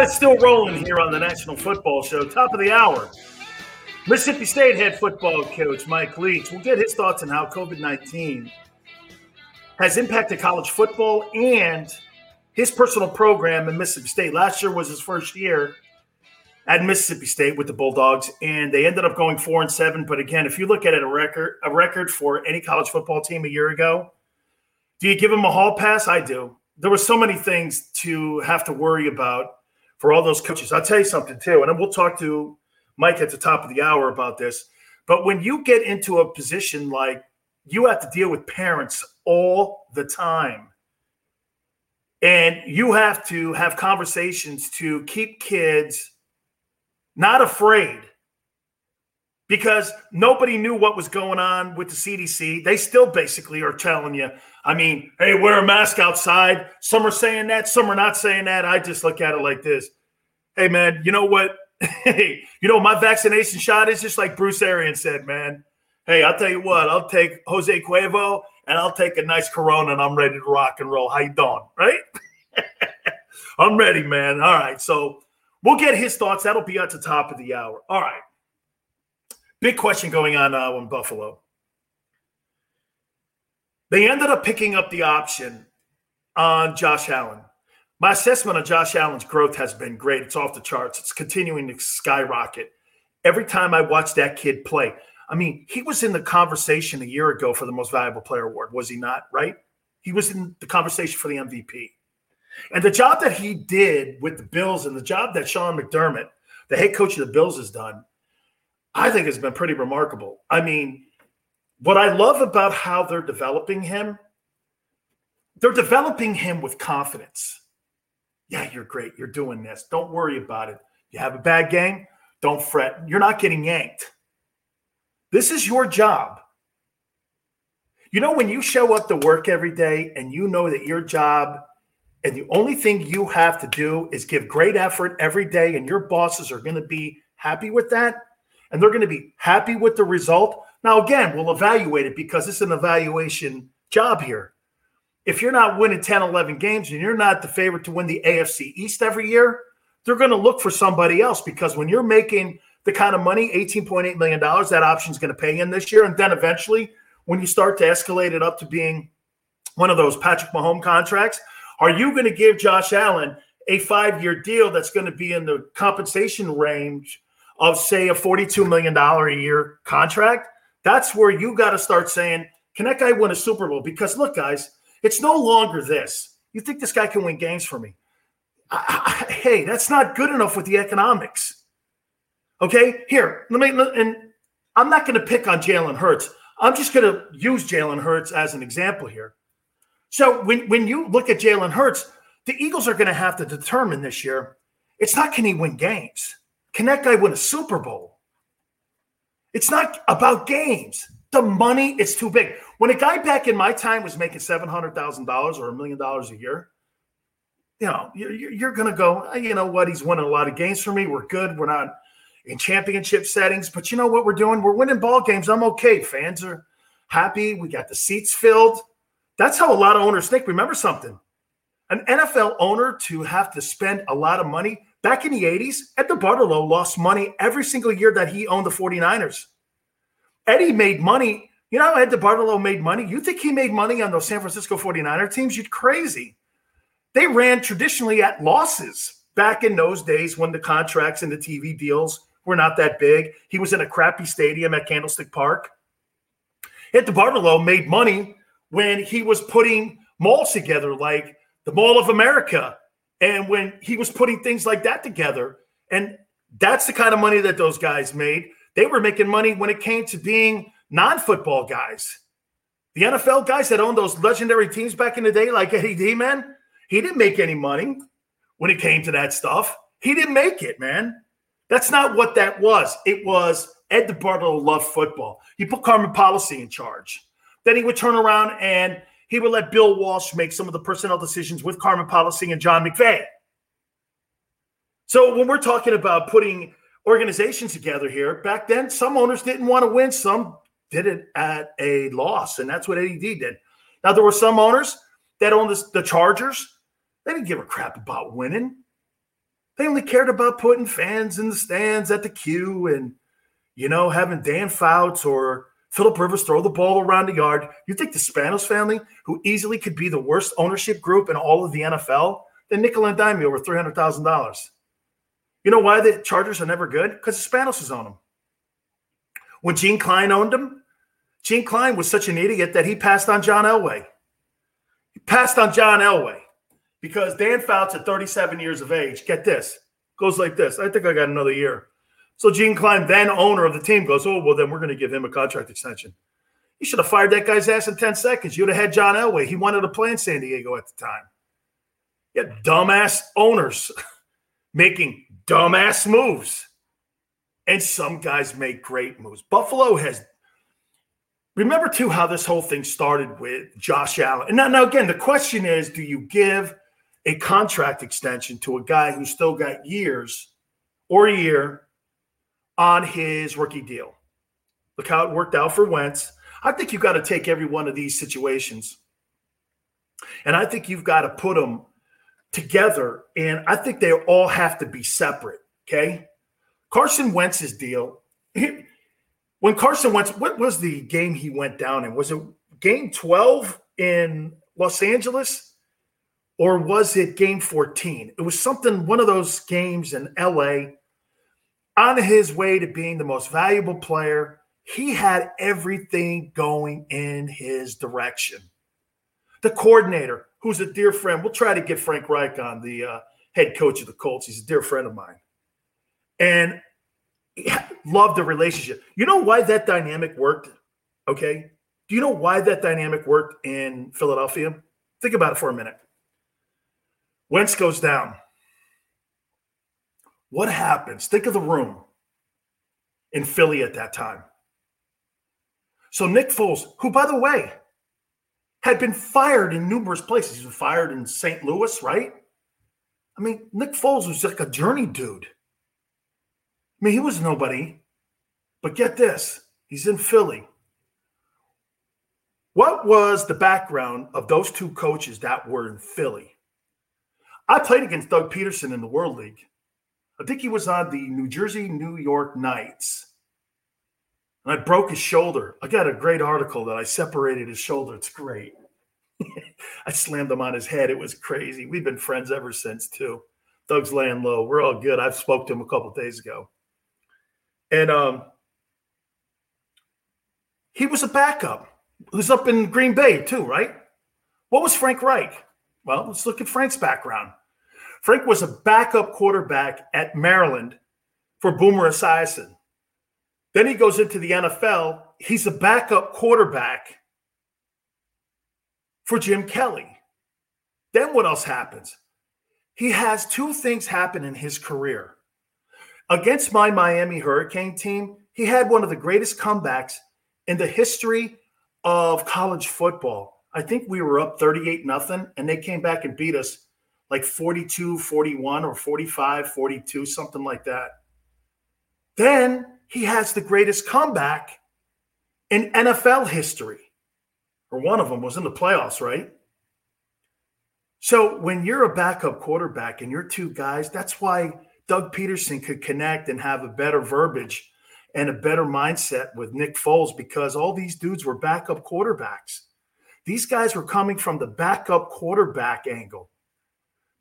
It still rolling here on the National Football Show. Top of the hour. Mississippi State head football coach Mike Leach will get his thoughts on how COVID 19 has impacted college football and his personal program in Mississippi State. Last year was his first year at Mississippi State with the Bulldogs, and they ended up going four and seven. But again, if you look at it, a record, a record for any college football team a year ago, do you give them a hall pass? I do. There were so many things to have to worry about for all those coaches. I'll tell you something too, and we'll talk to Mike at the top of the hour about this. But when you get into a position like you have to deal with parents all the time, and you have to have conversations to keep kids not afraid because nobody knew what was going on with the CDC. They still basically are telling you, I mean, hey, wear a mask outside. Some are saying that, some are not saying that. I just look at it like this. Hey, man, you know what? (laughs) Hey, you know, my vaccination shot is just like Bruce Arians said, man. Hey, I'll tell you what, I'll take Jose Cuervo and I'll take a nice Corona and I'm ready to rock and roll. How you doing? Right? (laughs) I'm ready, man. All right. So we'll get his thoughts. That'll be at the top of the hour. All right. Big question going on uh, now in Buffalo. They ended up picking up the option on Josh Allen. My assessment of Josh Allen's growth has been great. It's off the charts. It's continuing to skyrocket. Every time I watch that kid play, I mean, he was in the conversation a year ago for the most valuable player award, was he not? Right? He was in the conversation for the MVP. And the job that he did with the Bills and the job that Sean McDermott, the head coach of the Bills, has done, I think has been pretty remarkable. I mean, what I love about how they're developing him, they're developing him with confidence. Yeah, you're great. You're doing this. Don't worry about it. You have a bad game, don't fret. You're not getting yanked. This is your job. You know, when you show up to work every day and you know that your job and the only thing you have to do is give great effort every day, and your bosses are going to be happy with that, and they're going to be happy with the result. Now, again, we'll evaluate it because it's an evaluation job here. If you're not winning 10, 11 games and you're not the favorite to win the AFC East every year, they're going to look for somebody else because when you're making the kind of money, $18.8 million, that option is going to pay in this year. And then eventually, when you start to escalate it up to being one of those Patrick Mahomes contracts, are you going to give Josh Allen a five year deal that's going to be in the compensation range of, say, a $42 million a year contract? That's where you got to start saying, Can that guy win a Super Bowl? Because look, guys, it's no longer this. You think this guy can win games for me? I, I, hey, that's not good enough with the economics. Okay, here, let me, and I'm not going to pick on Jalen Hurts. I'm just going to use Jalen Hurts as an example here. So when, when you look at Jalen Hurts, the Eagles are going to have to determine this year it's not can he win games? Can that guy win a Super Bowl? It's not about games. The money is too big. When a guy back in my time was making $700,000 or a million dollars a year, you know, you're, you're going to go, ah, you know what? He's winning a lot of games for me. We're good. We're not in championship settings, but you know what we're doing? We're winning ball games. I'm okay. Fans are happy. We got the seats filled. That's how a lot of owners think. Remember something an NFL owner to have to spend a lot of money back in the 80s, Ed DeBartolo lost money every single year that he owned the 49ers. Eddie made money. You know Ed DeBartolo made money? You think he made money on those San Francisco 49er teams? You're crazy. They ran traditionally at losses back in those days when the contracts and the TV deals were not that big. He was in a crappy stadium at Candlestick Park. Ed DeBartolo made money when he was putting malls together like the Mall of America and when he was putting things like that together. And that's the kind of money that those guys made. They were making money when it came to being non football guys. The NFL guys that owned those legendary teams back in the day, like Eddie D, man, he didn't make any money when it came to that stuff. He didn't make it, man. That's not what that was. It was Ed DeBartolo loved football. He put Carmen Policy in charge. Then he would turn around and he would let Bill Walsh make some of the personnel decisions with Carmen Policy and John McVay. So when we're talking about putting organizations together here, back then some owners didn't want to win, some did it at a loss, and that's what AD did. Now there were some owners that owned the, the Chargers. They didn't give a crap about winning. They only cared about putting fans in the stands at the Q and, you know, having Dan Fouts or Philip Rivers throw the ball around the yard. You think the Spanos family, who easily could be the worst ownership group in all of the NFL, they nickel and dime you over $300,000. You know why the Chargers are never good? Because the Spanos is on them. When Gene Klein owned them, Gene Klein was such an idiot that he passed on John Elway. He passed on John Elway because Dan Fouts at 37 years of age, get this, goes like this. I think I got another year. So Gene Klein, then owner of the team, goes, Oh, well, then we're going to give him a contract extension. You should have fired that guy's ass in 10 seconds. You'd have had John Elway. He wanted to play in San Diego at the time. Yeah, dumbass owners (laughs) making dumbass moves. And some guys make great moves. Buffalo has remember too how this whole thing started with Josh Allen. And now, now again, the question is, do you give a contract extension to a guy who's still got years or a year on his rookie deal? Look how it worked out for Wentz. I think you've got to take every one of these situations, and I think you've got to put them together. And I think they all have to be separate. Okay, Carson Wentz's deal. (clears throat) When Carson Wentz, what was the game he went down in? Was it game 12 in Los Angeles? Or was it game 14? It was something, one of those games in LA on his way to being the most valuable player. He had everything going in his direction. The coordinator, who's a dear friend, we'll try to get Frank Reich on, the uh, head coach of the Colts. He's a dear friend of mine. And love the relationship. You know why that dynamic worked? Okay. Do you know why that dynamic worked in Philadelphia? Think about it for a minute. Wentz goes down. What happens? Think of the room in Philly at that time. So Nick Foles, who by the way had been fired in numerous places, he was fired in St. Louis, right? I mean, Nick Foles was like a journey dude. I mean, he was nobody. But get this he's in Philly. What was the background of those two coaches that were in Philly? I played against Doug Pederson in the World League. I think he was on the New Jersey New York Knights. And I broke his shoulder. I got a great article that I separated his shoulder. It's great. (laughs) I slammed him on his head. It was crazy. We've been friends ever since, too. Doug's laying low. We're all good. I've spoke to him a couple days ago. And um, he was a backup. who's up in Green Bay too, right? What was Frank Reich? Well, let's look at Frank's background. Frank was a backup quarterback at Maryland for Boomer Esiason. Then he goes into the NFL. He's a backup quarterback for Jim Kelly. Then what else happens? He has two things happen in his career. Against my Miami Hurricane team, he had one of the greatest comebacks in the history of college football. I think we were up 38 nothing and they came back and beat us like 42 41 or 45 42 something like that. Then he has the greatest comeback in NFL history. Or one of them was in the playoffs, right? So when you're a backup quarterback and you're two guys, that's why Doug Pederson could connect and have a better verbiage and a better mindset with Nick Foles because all these dudes were backup quarterbacks. These guys were coming from the backup quarterback angle.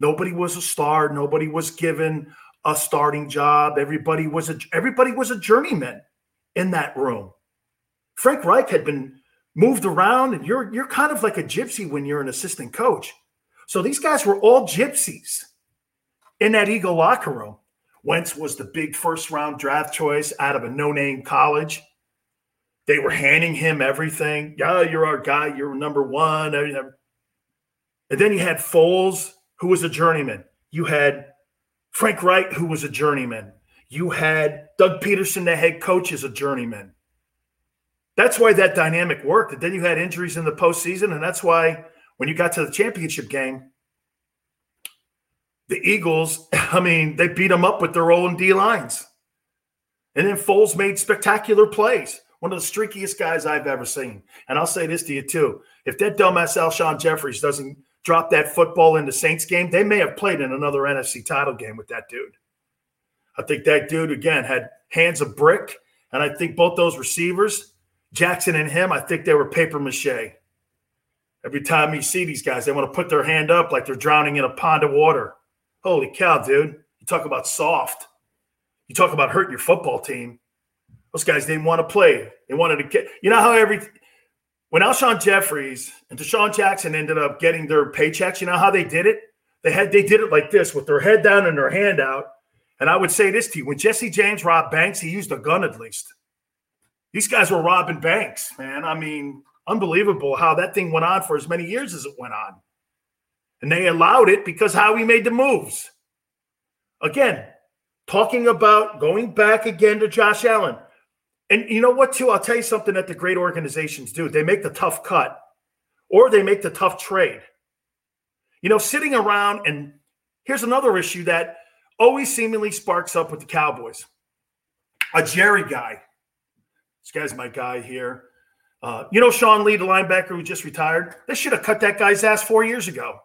Nobody was a star. Nobody was given a starting job. Everybody was a everybody was a journeyman in that room. Frank Reich had been moved around, and you're you're kind of like a gypsy when you're an assistant coach. So these guys were all gypsies in that Eagle locker room. Wentz was the big first round draft choice out of a no name college. They were handing him everything. Yeah, you're our guy. You're number one. And then you had Foles, who was a journeyman. You had Frank Reich, who was a journeyman. You had Doug Pederson, the head coach, as a journeyman. That's why that dynamic worked. And then you had injuries in the postseason, and that's why when you got to the championship game, the Eagles, (laughs) I mean, they beat them up with their own D lines. And then Foles made spectacular plays. One of the streakiest guys I've ever seen. And I'll say this to you too. If that dumbass Alshon Jeffries doesn't drop that football in the Saints game, they may have played in another NFC title game with that dude. I think that dude, again, had hands of brick. And I think both those receivers, Jackson and him, I think they were paper mache. Every time you see these guys, they want to put their hand up like they're drowning in a pond of water. Holy cow, dude. You talk about soft. You talk about hurting your football team. Those guys didn't want to play. They wanted to get, you know how every, when Alshon Jeffries and DeSean Jackson ended up getting their paychecks, you know how they did it? They had, they did it like this with their head down and their hand out. And I would say this to you when Jesse James robbed banks, he used a gun at least. These guys were robbing banks, man. I mean, unbelievable how that thing went on for as many years as it went on. And they allowed it because how he made the moves. Again, talking about going back again to Josh Allen. And you know what, too? I'll tell you something that the great organizations do. They make the tough cut or they make the tough trade. You know, sitting around, and here's another issue that always seemingly sparks up with the Cowboys a Jerry guy. This guy's my guy here. Uh, you know Sean Lee, the linebacker who just retired? They should have cut that guy's ass four years ago.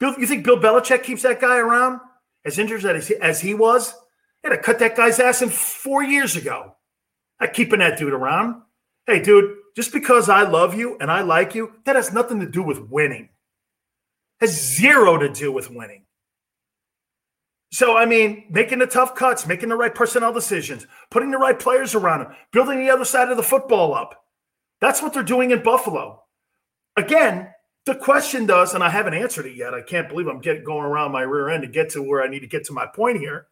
Bill, you think Bill Belichick keeps that guy around as injured as he, as he was? They had to cut that guy's ass in four years ago. Not keeping that dude around. Hey, dude, just because I love you and I like you, that has nothing to do with winning. Has zero to do with winning. So, I mean, making the tough cuts, making the right personnel decisions, putting the right players around them, building the other side of the football up. That's what they're doing in Buffalo. Again, the question does, and I haven't answered it yet. I can't believe I'm getting going around my rear end to get to where I need to get to my point here.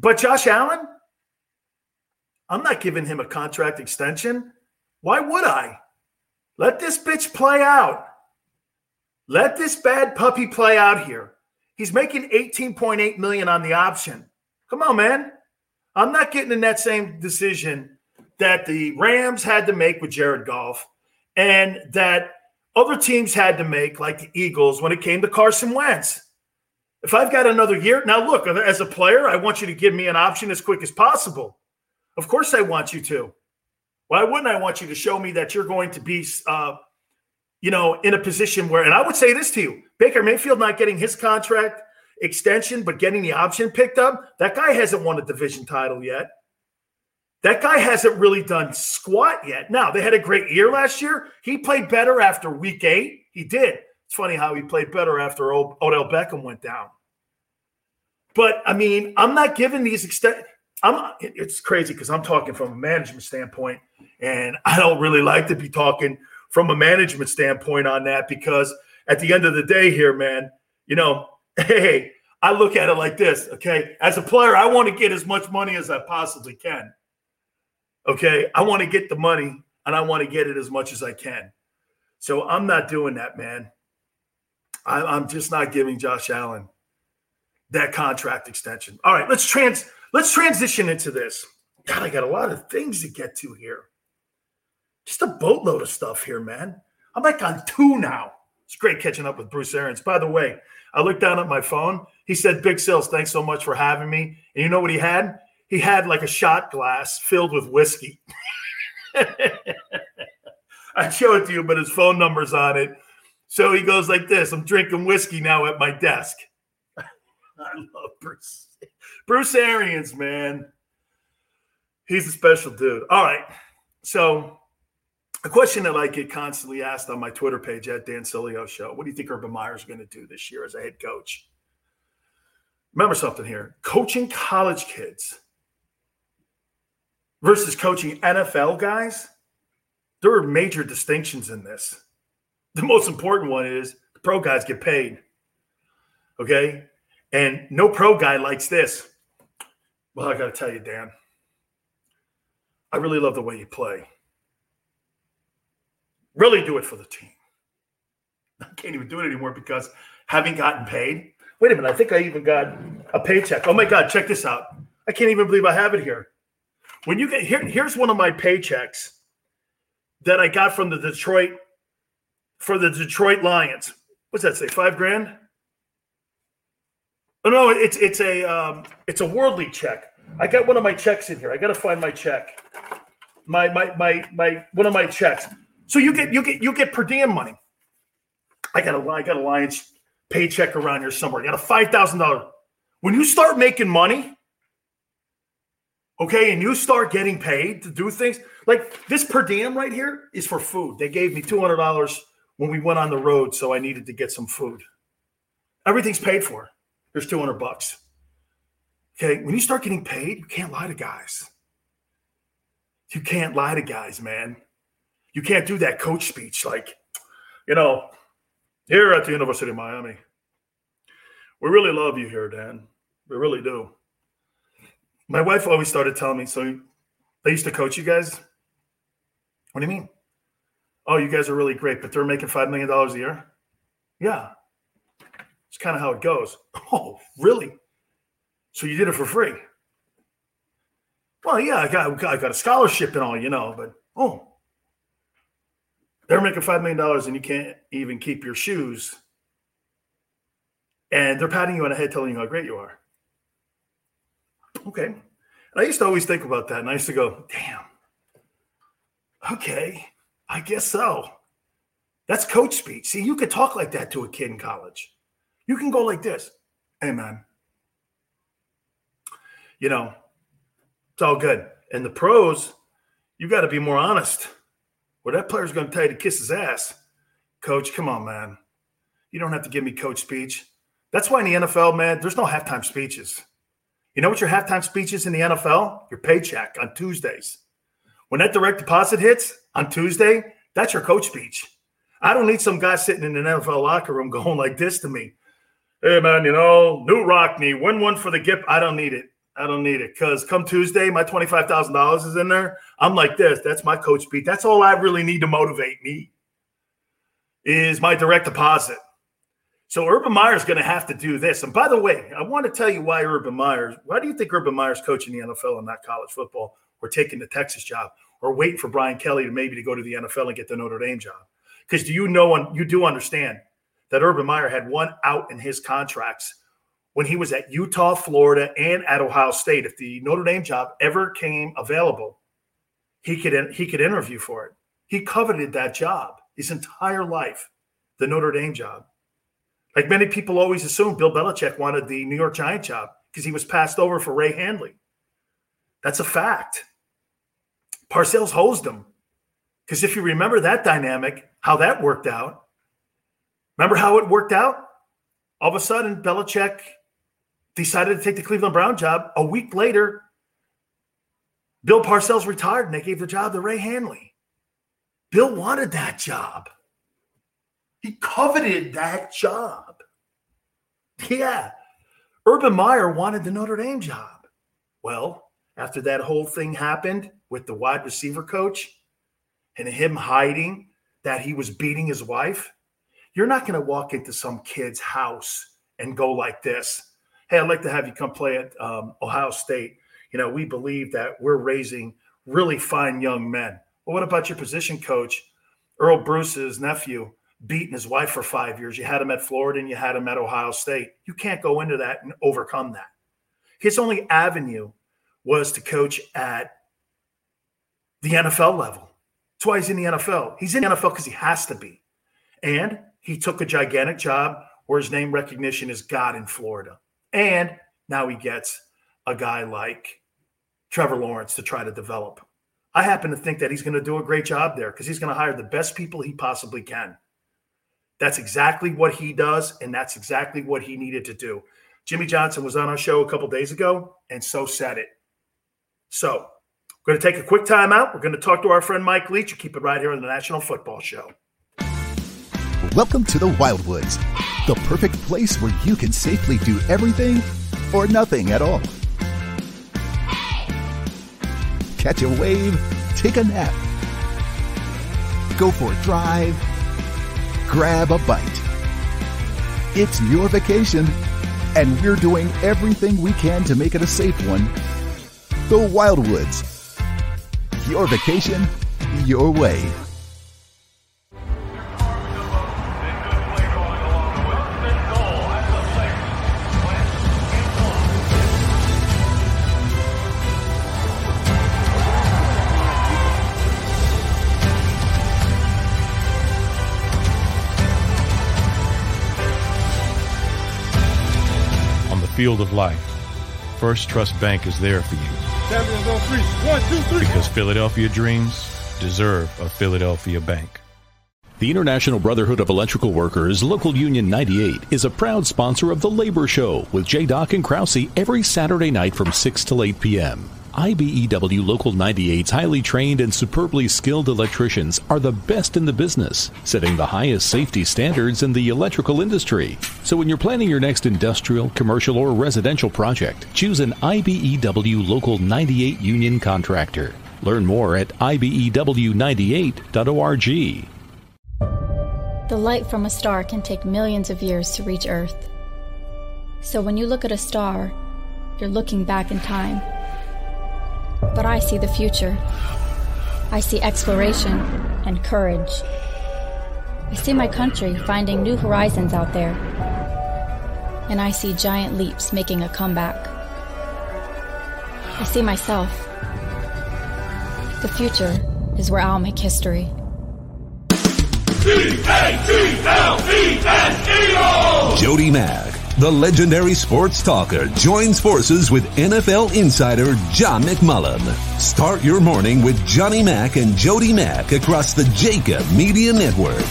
But Josh Allen, I'm not giving him a contract extension. Why would I? Let this bitch play out. Let this bad puppy play out here. He's making 18.8 million on the option. Come on, man. I'm not getting in that same decision that the Rams had to make with Jared Goff and that other teams had to make, like the Eagles, when it came to Carson Wentz. If I've got another year, now look, as a player, I want you to give me an option as quick as possible. Of course, I want you to. Why wouldn't I want you to show me that you're going to be, uh, you know, in a position where, and I would say this to you Baker Mayfield not getting his contract extension, but getting the option picked up, that guy hasn't won a division title yet. That guy hasn't really done squat yet. Now, they had a great year last year. He played better after week eight. He did. It's funny how he played better after Odell Beckham went down. But I mean, I'm not giving these extent. I'm. It's crazy because I'm talking from a management standpoint, And I don't really like to be talking from a management standpoint on that because at the end of the day, here, man, you know, (laughs) hey, I look at it like this. Okay. As a player, I want to get as much money as I possibly can. Okay. I want to get the money and I want to get it as much as I can. So I'm not doing that, man. I, am just not giving Josh Allen that contract extension. All right, let's trans let's transition into this. God, I got a lot of things to get to here. Just a boatload of stuff here, man. I'm like on two now. It's great catching up with Bruce Arians. By the way, I looked down at my phone. He said, Big Sales, thanks so much for having me. And you know what he had? He had like a shot glass filled with whiskey. (laughs) I'd show it to you, but his phone number's on it. So he goes like this I'm drinking whiskey now at my desk. (laughs) I love Bruce. Bruce Arians, man. He's a special dude. All right. So, a question that I get constantly asked on my Twitter page at Dan Sileo Show What do you think Urban Meyer is going to do this year as a head coach? Remember something here coaching college kids versus coaching NFL guys, there are major distinctions in this. The most important one is the pro guys get paid. Okay. And no pro guy likes this. Well, I got to tell you, Dan, I really love the way you play. Really do it for the team. (laughs) I can't even do it anymore because having gotten paid. Wait a minute. I think I even got a paycheck. Oh my God, check this out. I can't even believe I have it here. When you get here, here's one of my paychecks that I got from the Detroit for the Detroit Lions. What's that say? Five grand? Oh no, it's it's a um, it's a worldly check. I got one of my checks in here. I got to find my check. My my my my one of my checks. So you get you get you get per diem money. I got a I got a Lions paycheck around here somewhere. I got a five thousand dollar. When you start making money, okay, and you start getting paid to do things like this per diem right here is for food. They gave me two hundred dollars when we went on the road, so I needed to get some food. Everything's paid for. There's 200 bucks. Okay, when you start getting paid, you can't lie to guys. You can't lie to guys, man. You can't do that coach speech like, you know, here at the University of Miami. We really love you here, Dan. We really do. My wife always started telling me, so they used to coach you guys? What do you mean? Oh, you guys are really great, but they're making $5 million a year? Yeah. It's kind of how it goes. (laughs) Oh, really? So you did it for free? Well, yeah, I got, I got a scholarship and all, you know, but oh, they're making $5 million and you can't even keep your shoes. And they're patting you on the head, telling you how great you are. Okay. And I used to always think about that. And I used to go, damn, okay. I guess so. That's coach speech. See, you could talk like that to a kid in college. You can go like this Hey, man. You know, it's all good. And the pros, you got to be more honest. Well, that player's going to tell you to kiss his ass. Coach, come on, man. You don't have to give me coach speech. That's why in the NFL, man, there's no halftime speeches. You know what your halftime speech is in the NFL? Your paycheck on Tuesdays. When that direct deposit hits, on Tuesday, that's your coach speech. I don't need some guy sitting in an NFL locker room (laughs) going like this to me. Hey man, you know, Knute Rockne, win one for the Gipp. I don't need it. I don't need it because come Tuesday, my twenty-five thousand dollars is in there. I'm like this. That's my coach speech. That's all I really need to motivate me. Is my direct deposit. So Urban Meyer is going to have to do this. And by the way, I want to tell you why Urban Meyer. Why do you think Urban Meyer's coaching the NFL and not college football or taking the Texas job? Or wait for Brian Kelly to maybe to go to the NFL and get the Notre Dame job. Because do you know you do understand that Urban Meyer had one out in his contracts when he was at Utah, Florida, and at Ohio State. If the Notre Dame job ever came available, he could he could interview for it. He coveted that job his entire life, the Notre Dame job. Like many people always assume, Bill Belichick wanted the New York Giant job because he was passed over for Ray Handley. That's a fact. Parcells hosed him. Because if you remember that dynamic, how that worked out, remember how it worked out? All of a sudden, Belichick decided to take the Cleveland Brown job. A week later, Bill Parcells retired and they gave the job to Ray Handley. Bill wanted that job. He coveted that job. Yeah. Urban Meyer wanted the Notre Dame job. Well, after that whole thing happened with the wide receiver coach and him hiding that he was beating his wife, you're not going to walk into some kid's house and go like this. Hey, I'd like to have you come play at um, Ohio State. You know, we believe that we're raising really fine young men. Well, what about your position coach, Earle Bruce's nephew, beating his wife for five years? You had him at Florida and you had him at Ohio State. You can't go into that and overcome that. His only avenue was to coach at the NFL level. That's why he's in the NFL. He's in the NFL because he has to be. And he took a gigantic job where his name recognition is God in Florida. And now he gets a guy like Trevor Lawrence to try to develop. I happen to think that he's going to do a great job there because he's going to hire the best people he possibly can. That's exactly what he does, and that's exactly what he needed to do. Jimmy Johnson was on our show a couple days ago, and so said it. So, we're going to take a quick time out. We're going to talk to our friend Mike Leach. You keep it right here on the National Football Show. Welcome to the Wildwoods, the perfect place where you can safely do everything or nothing at all. Catch a wave, take a nap, go for a drive, grab a bite. It's your vacation, and we're doing everything we can to make it a safe one. The Wildwoods. Your vacation, your way. On the field of life, Firstrust Bank is there for you. Champions on three. One, two, three. Because Philadelphia dreams deserve a Philadelphia bank. The International Brotherhood of Electrical Workers, Local Union 98, is a proud sponsor of The Labor Show with J. Doc and Krause every Saturday night from 6 to 8 p.m. IBEW Local 98's highly trained and superbly skilled electricians are the best in the business, setting the highest safety standards in the electrical industry. So when you're planning your next industrial, commercial, or residential project, choose an IBEW Local 98 union contractor. Learn more at IBEW98.org. The light from a star can take millions of years to reach Earth. So when you look at a star, you're looking back in time but I see the future. I see exploration and courage. I see my country finding new horizons out there. And I see giant leaps making a comeback. I see myself. The future is where I'll make history. Jody Mac the legendary sports talker joins forces with NFL insider John McMullen. Start your morning with Johnny Mac and Jody Mac across the Jakib Media Network.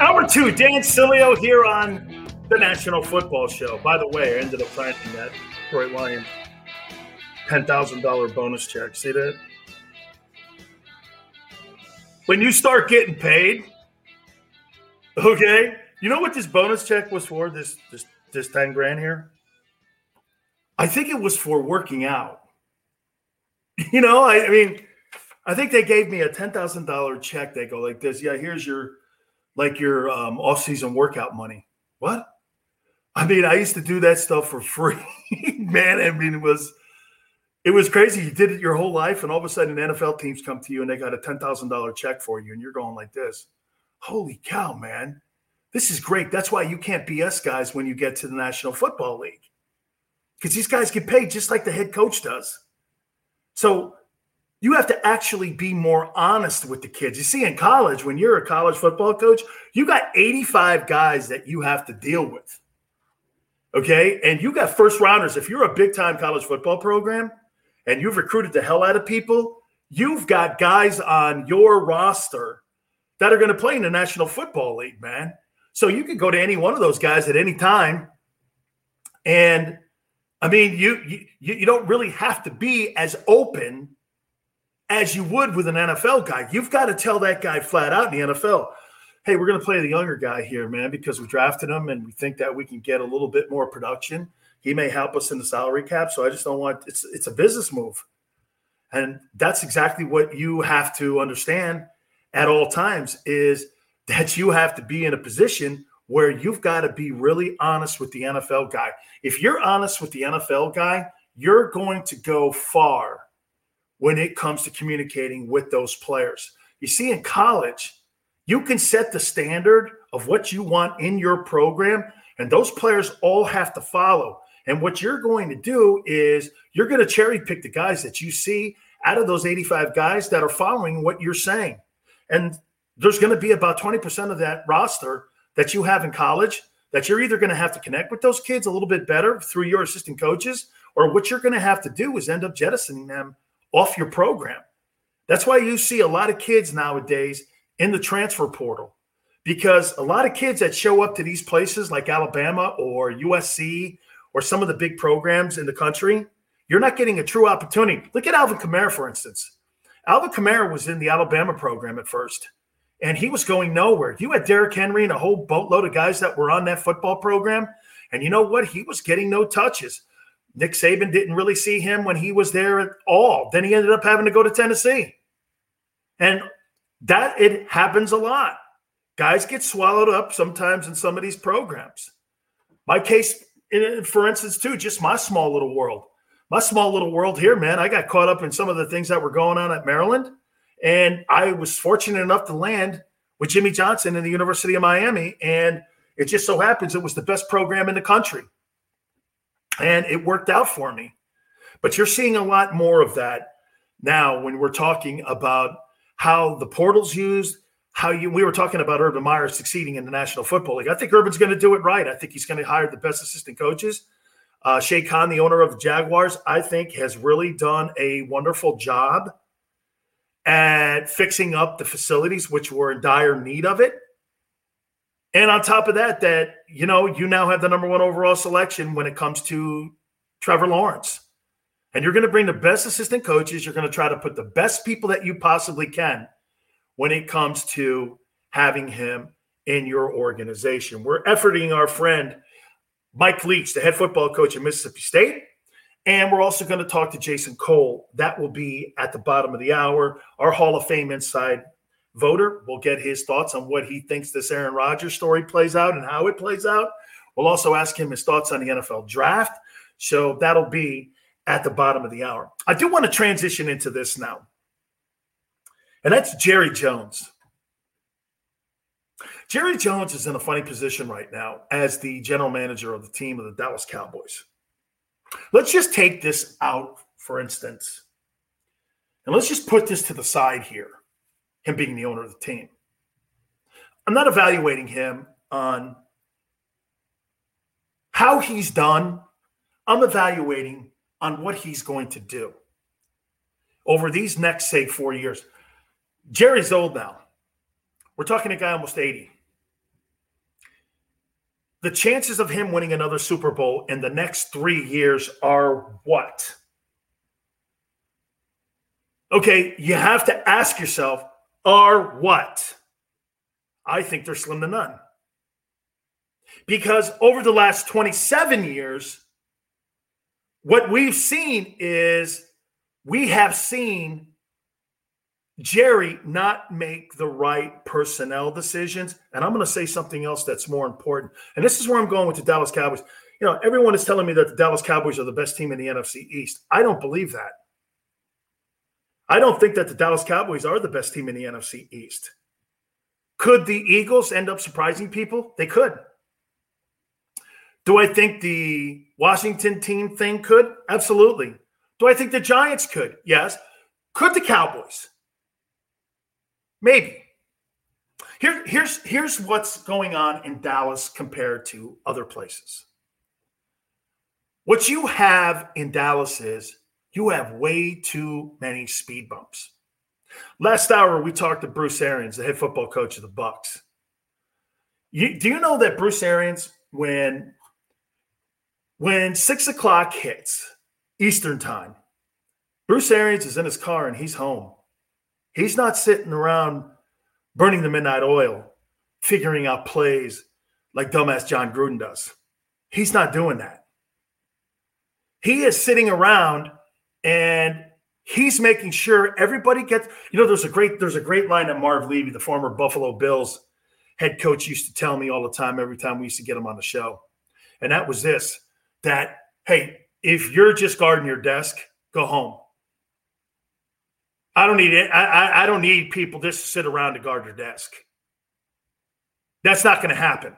Hour two, Dan Sileo here on the National Football Show. By the way, I ended up finding that Detroit Lions $10,000 bonus check. See that? When you start getting paid, okay, you know what this bonus check was for? This this this 10 grand here? I think it was for working out. You know, I, I mean, I think they gave me a $10,000 check. They go like this. Yeah, here's your like your um, off-season workout money. What? I mean, I used to do that stuff for free, (laughs) man. I mean, it was it was crazy. You did it your whole life, and all of a sudden, NFL teams come to you and they got a ten thousand dollar check for you, and you're going like this. Holy cow, man! This is great. That's why you can't BS guys when you get to the National Football League, because these guys get paid just like the head coach does. So you have to actually be more honest with the kids. You see, in college, when you're a college football coach, you got 85 guys that you have to deal with. Okay. And you got first rounders. If you're a big time college football program and you've recruited the hell out of people, you've got guys on your roster that are going to play in the National Football League, man. So you could go to any one of those guys at any time. And I mean, you you you don't really have to be as open as you would with an NFL guy. You've got to tell that guy flat out in the NFL, hey, we're going to play the younger guy here, man, because we drafted him and we think that we can get a little bit more production. He may help us in the salary cap. So I just don't want it's it's a business move. And that's exactly what you have to understand at all times is that you have to be in a position where you've got to be really honest with the NFL guy. If you're honest with the NFL guy, you're going to go far when it comes to communicating with those players. You see, in college, you can set the standard of what you want in your program, and those players all have to follow. And what you're going to do is you're going to cherry pick the guys that you see out of those 85 guys that are following what you're saying. And there's going to be about 20% of that roster that you have in college that you're either going to have to connect with those kids a little bit better through your assistant coaches, or what you're going to have to do is end up jettisoning them off your program. That's why you see a lot of kids nowadays in the transfer portal because a lot of kids that show up to these places like Alabama or USC or some of the big programs in the country, you're not getting a true opportunity. Look at Alvin Kamara, for instance. Alvin Kamara was in the Alabama program at first, and he was going nowhere. You had Derrick Henry and a whole boatload of guys that were on that football program. And you know what? He was getting no touches. Nick Saban didn't really see him when he was there at all. Then he ended up having to go to Tennessee. And that it happens a lot. Guys get swallowed up sometimes in some of these programs. My case, for instance, too, just my small little world my small little world here, man, I got caught up in some of the things that were going on at Maryland. And I was fortunate enough to land with Jimmy Johnson in the University of Miami. And it just so happens it was the best program in the country. And it worked out for me. But you're seeing a lot more of that now when we're talking about how the portal's used, how you we were talking about Urban Meyer succeeding in the National Football League. I think Urban's going to do it right. I think he's going to hire the best assistant coaches. Uh, Shad Khan, the owner of the Jaguars, I think has really done a wonderful job at fixing up the facilities, which were in dire need of it. And on top of that, that you know, you now have the number one overall selection when it comes to Trevor Lawrence. And you're going to bring the best assistant coaches. You're going to try to put the best people that you possibly can when it comes to having him in your organization. We're efforting our friend Mike Leach, the head football coach at Mississippi State. And we're also going to talk to Jason Cole. That will be at the bottom of the hour. Our Hall of Fame inside voter will get his thoughts on what he thinks this Aaron Rodgers story plays out and how it plays out. We'll also ask him his thoughts on the NFL draft. So that'll be at the bottom of the hour. I do want to transition into this now. And that's Jerry Jones. Jerry Jones is in a funny position right now as the general manager of the team of the Dallas Cowboys. Let's just take this out, for instance, and let's just put this to the side here, him being the owner of the team. I'm not evaluating him on how he's done. I'm evaluating on what he's going to do over these next, say, four years. Jerry's old now. We're talking a guy almost 80 the chances of him winning another Super Bowl in the next three years are what? Okay, you have to ask yourself, are what? I think they're slim to none. Because over the last 27 years, what we've seen is we have seen Jerry not make the right personnel decisions. And I'm going to say something else that's more important. And this is where I'm going with the Dallas Cowboys. You know, everyone is telling me that the Dallas Cowboys are the best team in the NFC East. I don't believe that. I don't think that the Dallas Cowboys are the best team in the NFC East. Could the Eagles end up surprising people? They could. Do I think the Washington team thing could? Absolutely. Do I think the Giants could? Yes. Could the Cowboys? Maybe. Here, here's, here's what's going on in Dallas compared to other places. What you have in Dallas is you have way too many speed bumps. Last hour, we talked to Bruce Arians, the head football coach of the Bucs. You, do you know that Bruce Arians, when when six o'clock hits Eastern time, Bruce Arians is in his car and he's home. He's not sitting around burning the midnight oil, figuring out plays like dumbass Jon Gruden does. He's not doing that. He is sitting around and he's making sure everybody gets you know there's a great there's a great line that marv levy the former buffalo bills head coach used to tell me all the time every time we used to get him on the show and that was this that hey if you're just guarding your desk go home. I don't need it. I, I don't need people just to sit around to guard your desk. That's not going to happen.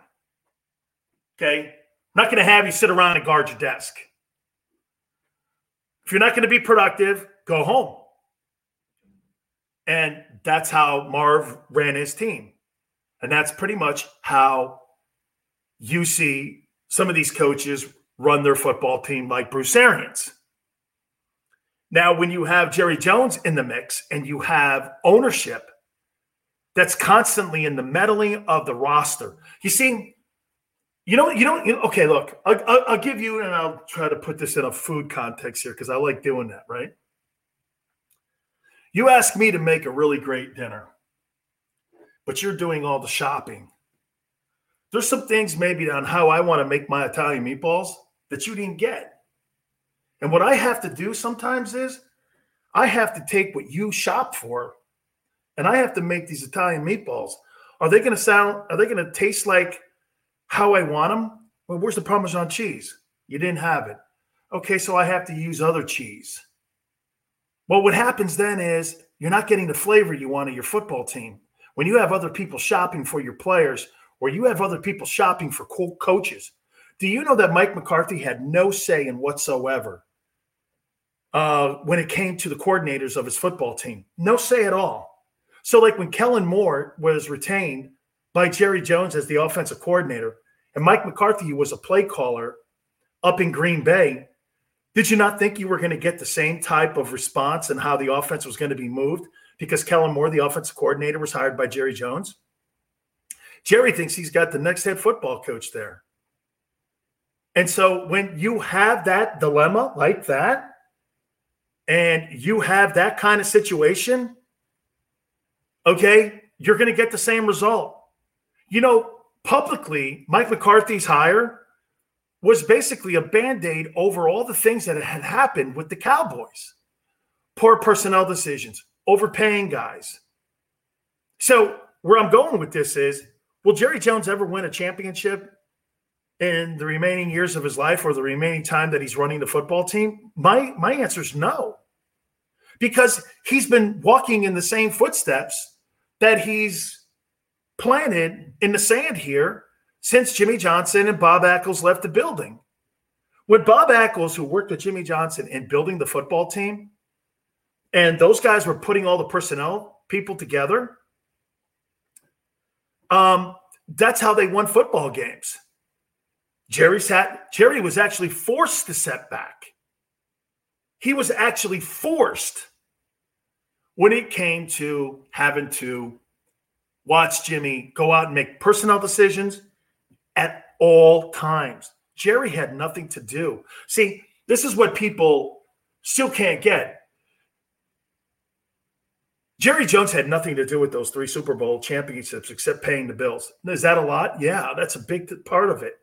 Okay? I'm not going to have you sit around and guard your desk. If you're not going to be productive go home. And that's how Marv ran his team. And that's pretty much how you see some of these coaches run their football team, like Bruce Arians. Now, when you have Jerry Jones in the mix and you have ownership that's constantly in the meddling of the roster, you see, you know, you don't. You know, okay, look, I'll, I'll, I'll give you, and I'll try to put this in a food context here because I like doing that, right? You ask me to make a really great dinner, but you're doing all the shopping. There's some things maybe on how I want to make my Italian meatballs that you didn't get. And what I have to do sometimes is I have to take what you shop for and I have to make these Italian meatballs. Are they going to sound, are they going to taste like how I want them? Well, where's the Parmesan cheese? You didn't have it. Okay, so I have to use other cheese. Well, what happens then is you're not getting the flavor you want of your football team. When you have other people shopping for your players, or you have other people shopping for co- coaches, do you know that Mike McCarthy had no say in whatsoever uh, when it came to the coordinators of his football team? No say at all. So, like when Kellen Moore was retained by Jerry Jones as the offensive coordinator, and Mike McCarthy was a play caller up in Green Bay, did you not think you were going to get the same type of response and how the offense was going to be moved because Kellen Moore, the offensive coordinator, was hired by Jerry Jones? Jerry thinks he's got the next head football coach there. And so when you have that dilemma like that, and you have that kind of situation, okay, you're going to get the same result. You know, publicly, Mike McCarthy's hire was basically a band aid over all the things that had happened with the Cowboys poor personnel decisions, overpaying guys. So, where I'm going with this is will Jerry Jones ever win a championship in the remaining years of his life or the remaining time that he's running the football team? My, my answer is no, because he's been walking in the same footsteps that he's planted in the sand here since Jimmy Johnson and Bob Ackles left the building. When Bob Ackles, who worked with Jimmy Johnson in building the football team, and those guys were putting all the personnel people together, um, that's how they won football games. Jerry sat, Jerry was actually forced to set back. He was actually forced when it came to having to watch Jimmy go out and make personnel decisions at all times. Jerry had nothing to do. See, this is what people still can't get. Jerry Jones had nothing to do with those three Super Bowl championships except paying the bills. Is that a lot? Yeah, that's a big part of it.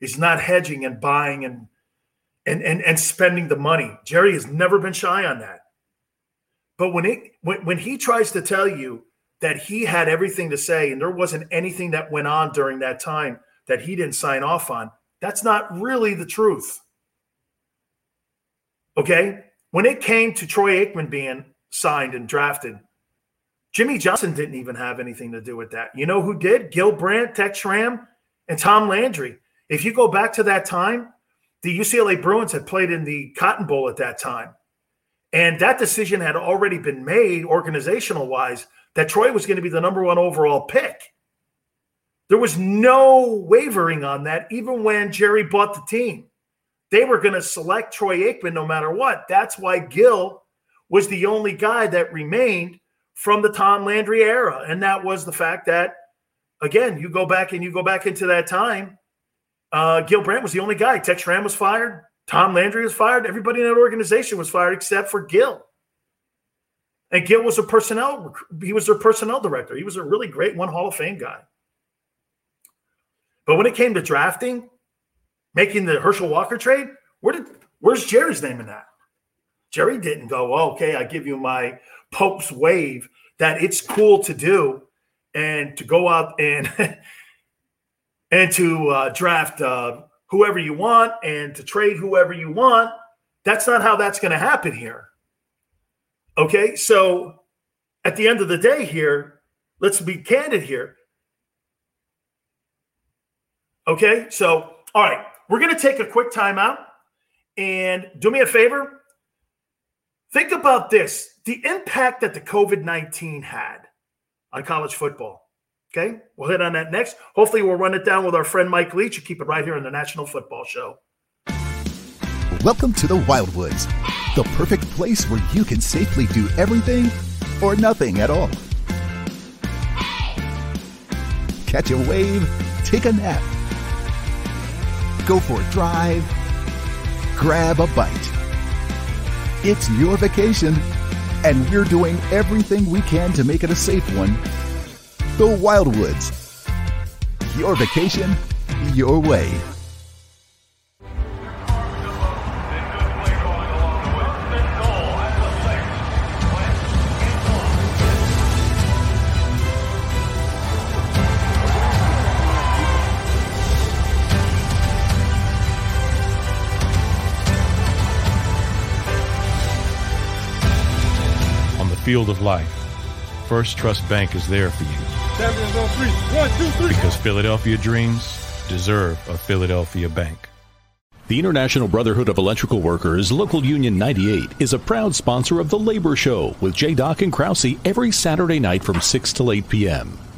He's not hedging and buying and and and, and spending the money. Jerry has never been shy on that. But when it when, when he tries to tell you that he had everything to say and there wasn't anything that went on during that time that he didn't sign off on. That's not really the truth. Okay? When it came to Troy Aikman being signed and drafted, Jimmy Johnson didn't even have anything to do with that. You know who did? Gil Brandt, Tex Schramm, and Tom Landry. If you go back to that time, the UCLA Bruins had played in the Cotton Bowl at that time. And that decision had already been made organizational wise that Troy was going to be the number one overall pick. There was no wavering on that, even when Jerry bought the team. They were going to select Troy Aikman no matter what. That's why Gil was the only guy that remained from the Tom Landry era. And that was the fact that, again, you go back and you go back into that time. Uh, Gil Brandt was the only guy. Tex Schramm was fired. Tom Landry was fired. Everybody in that organization was fired except for Gil. And Gil was a personnel, he was their personnel director. He was a really great one Hall of Fame guy. But when it came to drafting, making the Herschel Walker trade, where did where's Jerry's name in that? Jerry didn't go, oh, okay, I give you my Pope's wave that it's cool to do and to go out and (laughs) and to uh, draft uh, whoever you want and to trade whoever you want. That's not how that's going to happen here. Okay, so at the end of the day, here, let's be candid here. Okay, so all right, we're going to take a quick timeout and do me a favor. Think about this the impact that the COVID 19 had on college football. Okay, we'll hit on that next. Hopefully, we'll run it down with our friend Mike Leach. You keep it right here on the National Football Show. Welcome to the Wildwoods the perfect place where you can safely do everything or nothing at all. Catch a wave, take a nap, go for a drive, grab a bite. It's your vacation, and we're doing everything we can to make it a safe one. The Wildwoods. Your vacation, your way. On the field of life, Firstrust Bank is there for you. Champions on three. One, two, three. Because Philadelphia dreams deserve a Philadelphia bank. The International Brotherhood of Electrical Workers, Local Union 98, is a proud sponsor of The Labor Show with J. Doc and Krause every Saturday night from 6 to 8 p.m.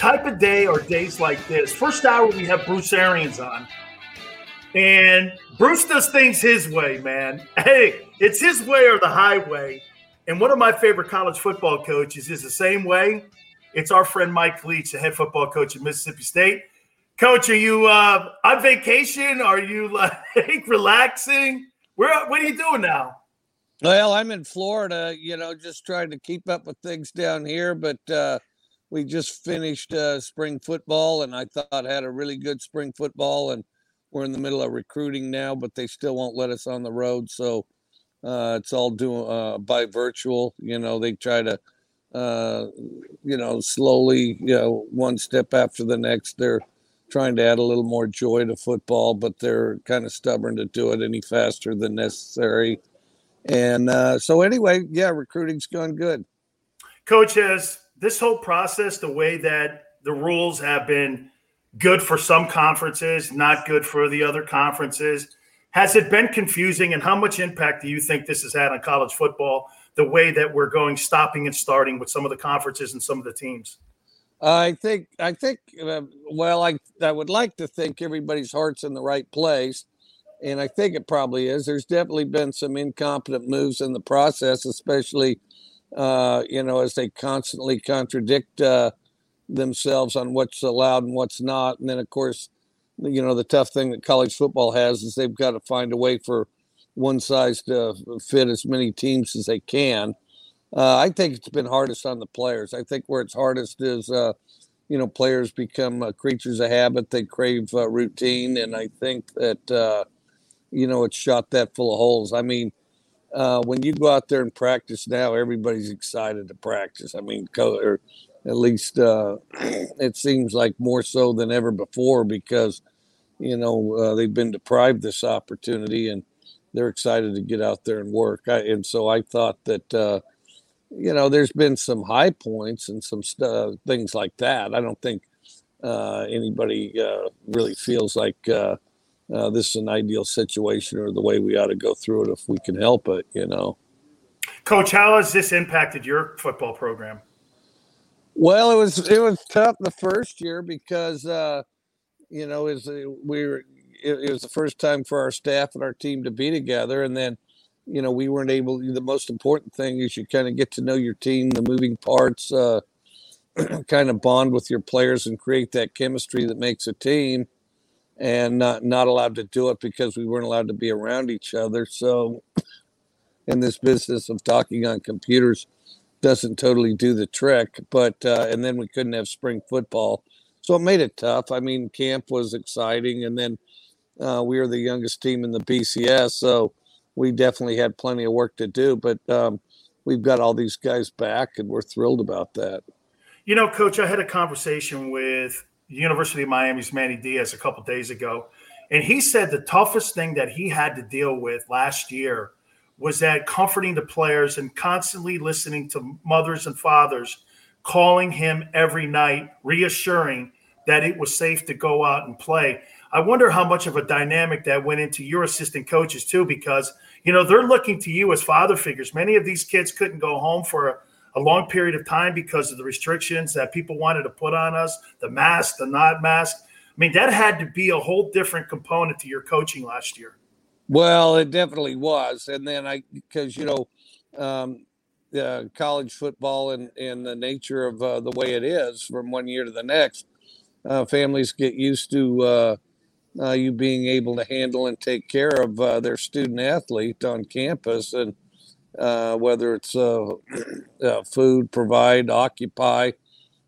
type of day or days like this. First hour, we have Bruce Arians on. And Bruce does things his way, man. (laughs) Hey, it's his way or the highway. And one of my favorite college football coaches is the same way. It's our friend Mike Leach, the head football coach at Mississippi State. Coach, are you uh, on vacation? Are you like (laughs) relaxing? Where what are you doing now? Well, I'm in Florida, you know, just trying to keep up with things down here, but uh, we just finished uh, spring football, and I thought had a really good spring football, and we're in the middle of recruiting now, but they still won't let us on the road, so uh, it's all doing uh, by virtual. You know, they try to, uh, you know, slowly, you know, one step after the next. They're trying to add a little more joy to football, but they're kind of stubborn to do it any faster than necessary. And uh, so, anyway, yeah, recruiting's going good. Coach has this whole process, the way that the rules have been good for some conferences, not good for the other conferences, has it been confusing? And how much impact do you think this has had on college football? The way that we're going, stopping and starting with some of the conferences and some of the teams. I think I think uh, well I I would like to think everybody's heart's in the right place and I think it probably is. There's definitely been some incompetent moves in the process, especially uh, you know, as they constantly contradict uh, themselves on what's allowed and what's not. And then, of course, you know, the tough thing that college football has is they've got to find a way for one size to fit as many teams as they can. Uh, I think it's been hardest on the players. I think where it's hardest is, uh, you know, players become uh, creatures of habit. They crave uh, routine. And I think that, uh, you know, it's shot that full of holes. I mean, uh, when you go out there and practice now, everybody's excited to practice. I mean, or at least uh, (clears throat) it seems like more so than ever before because you know uh, they've been deprived this opportunity and they're excited to get out there and work. I, and so I thought that uh, you know, there's been some high points and some st- things like that. I don't think uh, anybody uh, really feels like uh, this is an ideal situation or the way we ought to go through it if we can help it, you know. Coach, how has this impacted your football program? Well, it was it was tough the first year because uh, you know is we were it, it was the first time for our staff and our team to be together, and then you know we weren't able. The most important thing is you kind of get to know your team, the moving parts, uh, (clears throat) kind of bond with your players and create that chemistry that makes a team. And not not allowed to do it because we weren't allowed to be around each other. So, in this business of talking on computers, doesn't totally do the trick. But uh, and then we couldn't have spring football, so it made it tough. I mean, camp was exciting, and then uh, we were the youngest team in the BCS, so we definitely had plenty of work to do. But um, we've got all these guys back, and we're thrilled about that. You know, Coach, I had a conversation with University of Miami's Manny Diaz a couple days ago, and he said the toughest thing that he had to deal with last year was that comforting the players and constantly listening to mothers and fathers calling him every night, reassuring that it was safe to go out and play. I wonder how much of a dynamic that went into your assistant coaches too, because you know they're looking to you as father figures. Many of these kids couldn't go home for a, long period of time because of the restrictions that people wanted to put on us, the mask, the not mask. I mean, that had to be a whole different component to your coaching last year. Well, it definitely was, and then I because you know. Um, college football and, and the nature of uh, the way it is from one year to the next, uh, families get used to uh, uh, you being able to handle and take care of uh, their student athlete on campus, and uh, whether it's uh, (clears throat) uh, food, provide, occupy,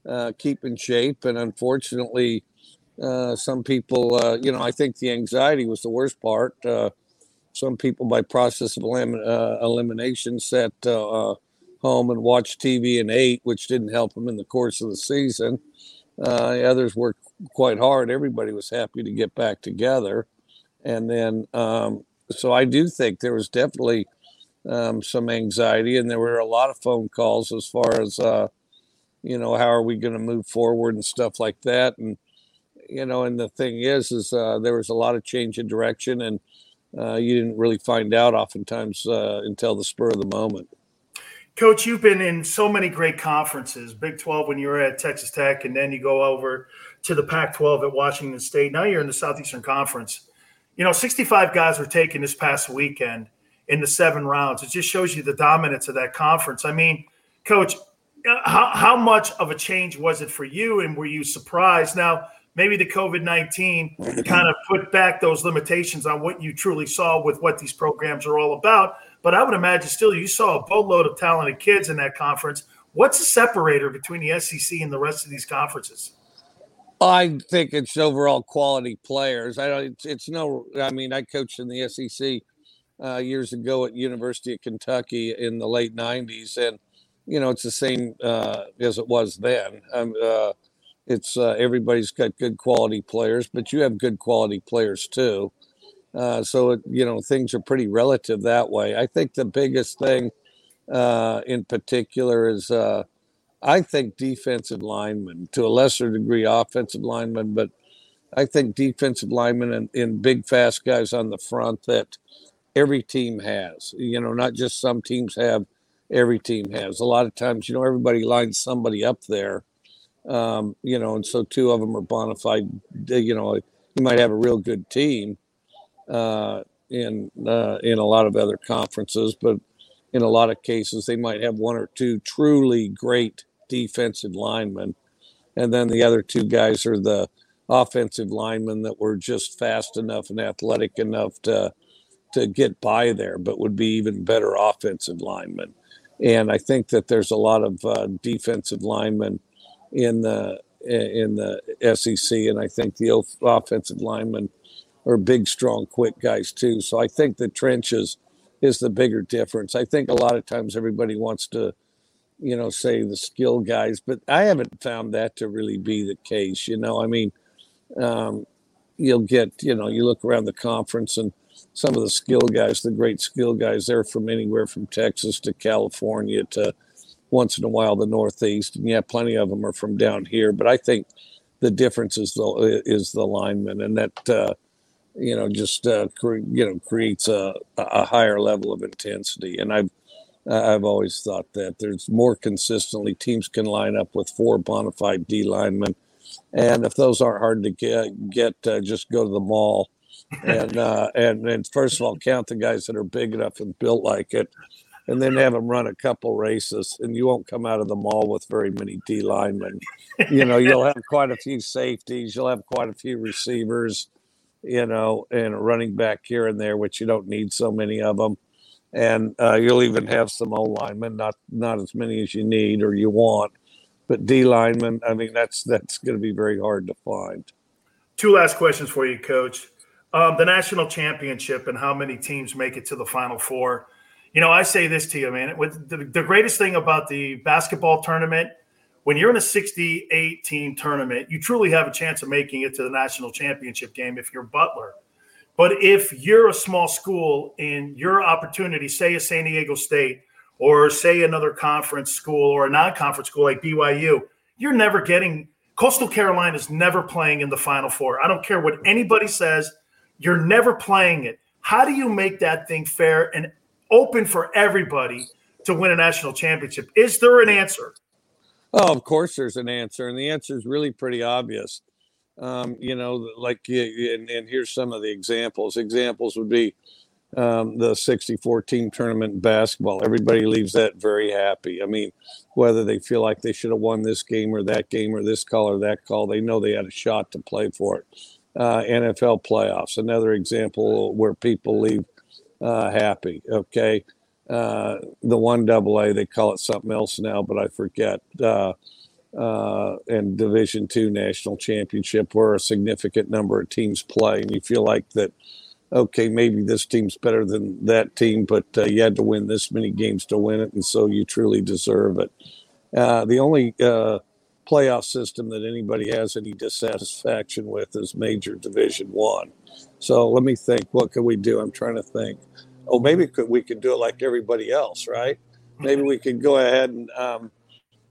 uh, keep in shape, and unfortunately, some people, you know, I think the anxiety was the worst part. some people, by process of elim- elimination, sat home and watched TV and ate, which didn't help them in the course of the season. others worked quite hard. Everybody was happy to get back together. And then, um, so I do think there was definitely um, some anxiety, and there were a lot of phone calls as far as, uh, you know, how are we going to move forward and stuff like that. And, you know, and the thing is, is uh, there was a lot of change in direction, and uh, you didn't really find out oftentimes uh, until the spur of the moment. Coach, you've been in so many great conferences, Big 12 when you were at Texas Tech, and then you go over to the Pac 12 at Washington State. Now you're in the Southeastern Conference. You know, 65 guys were taken this past weekend in the seven rounds. It just shows you the dominance of that conference. I mean, Coach, how, how much of a change was it for you? And were you surprised? Now, maybe the COVID 19 kind of put back those limitations on what you truly saw with what these programs are all about. But I would imagine still you saw a boatload of talented kids in that conference. What's the separator between the SEC and the rest of these conferences? I think it's overall quality players. I don't. It's, it's no. I mean, I coached in the SEC uh, years ago at University of Kentucky in the late '90s, and you know it's the same uh, as it was then. Um, uh, it's uh, everybody's got good quality players, but you have good quality players too. Uh, so it, you know things are pretty relative that way. I think the biggest thing uh, in particular is I think defensive linemen, to a lesser degree, offensive linemen, but I think defensive linemen and, and, big, fast guys on the front that every team has. You know, not just some teams have, every team has. A lot of times, you know, everybody lines somebody up there, um, you know, and so two of them are bona fide. You know, you might have a real good team uh, in uh, in a lot of other conferences, but in a lot of cases, they might have one or two truly great defensive linemen. And then the other two guys are the offensive linemen that were just fast enough and athletic enough to to get by there, but would be even better offensive linemen. And I think that there's a lot of uh, defensive linemen in the in the SEC, and I think the offensive linemen are big, strong, quick guys too. So I think the trenches is the bigger difference. I think a lot of times everybody wants to you know, say the skill guys, but I haven't found that to really be the case. You know, I mean, um, you'll get, you know, you look around the conference and some of the skill guys, the great skill guys, they're from anywhere from Texas to California to once in a while the Northeast, and yeah, plenty of them are from down here. But I think the difference is the is the lineman, and that uh, you know just uh, cre- you know creates a, a higher level of intensity. And I've I've always thought that there's more consistently teams can line up with four bona fide D linemen, and if those aren't hard to get, get uh, just go to the mall. And uh, and and first of all, count the guys that are big enough and built like it, and then have them run a couple races, and you won't come out of the mall with very many D linemen. You know, you'll have quite a few safeties, you'll have quite a few receivers, you know, and a running back here and there, which you don't need so many of them. And uh, you'll even have some O linemen, not not as many as you need or you want, but D linemen. I mean, that's that's going to be very hard to find. Two last questions for you, Coach. Um, the national championship and how many teams make it to the Final Four you know, I say this to you, man. With the, the greatest thing about the basketball tournament, when you're in a 68 team tournament, you truly have a chance of making it to the national championship game if you're Butler. But if you're a small school and your opportunity, say a San Diego State or say another conference school or a non-conference school like BYU, you're never getting Coastal Carolina is never playing in the Final Four. I don't care what anybody says, you're never playing it. How do you make that thing fair and open for everybody to win a national championship. Is there an answer? Oh, of course, there's an answer, and the answer is really pretty obvious. Um, you know, like, and, and, here's some of the examples. Examples would be um, the 64 team tournament in basketball. Everybody leaves that very happy. I mean, whether they feel like they should have won this game or that game or this call or that call, they know they had a shot to play for it. Uh, NFL playoffs, another example where people leave uh, happy. Okay. Uh, the one double A, they call it something else now, but I forget. Uh, uh, and Division Two national championship, where a significant number of teams play, and you feel like that. Okay, maybe this team's better than that team, but uh, you had to win this many games to win it, and so you truly deserve it. Uh, the only uh, playoff system that anybody has any dissatisfaction with is Major Division One. So let me think. What can we do? I'm trying to think. Oh, maybe could, we could do it like everybody else, right? Maybe we could go ahead and, um,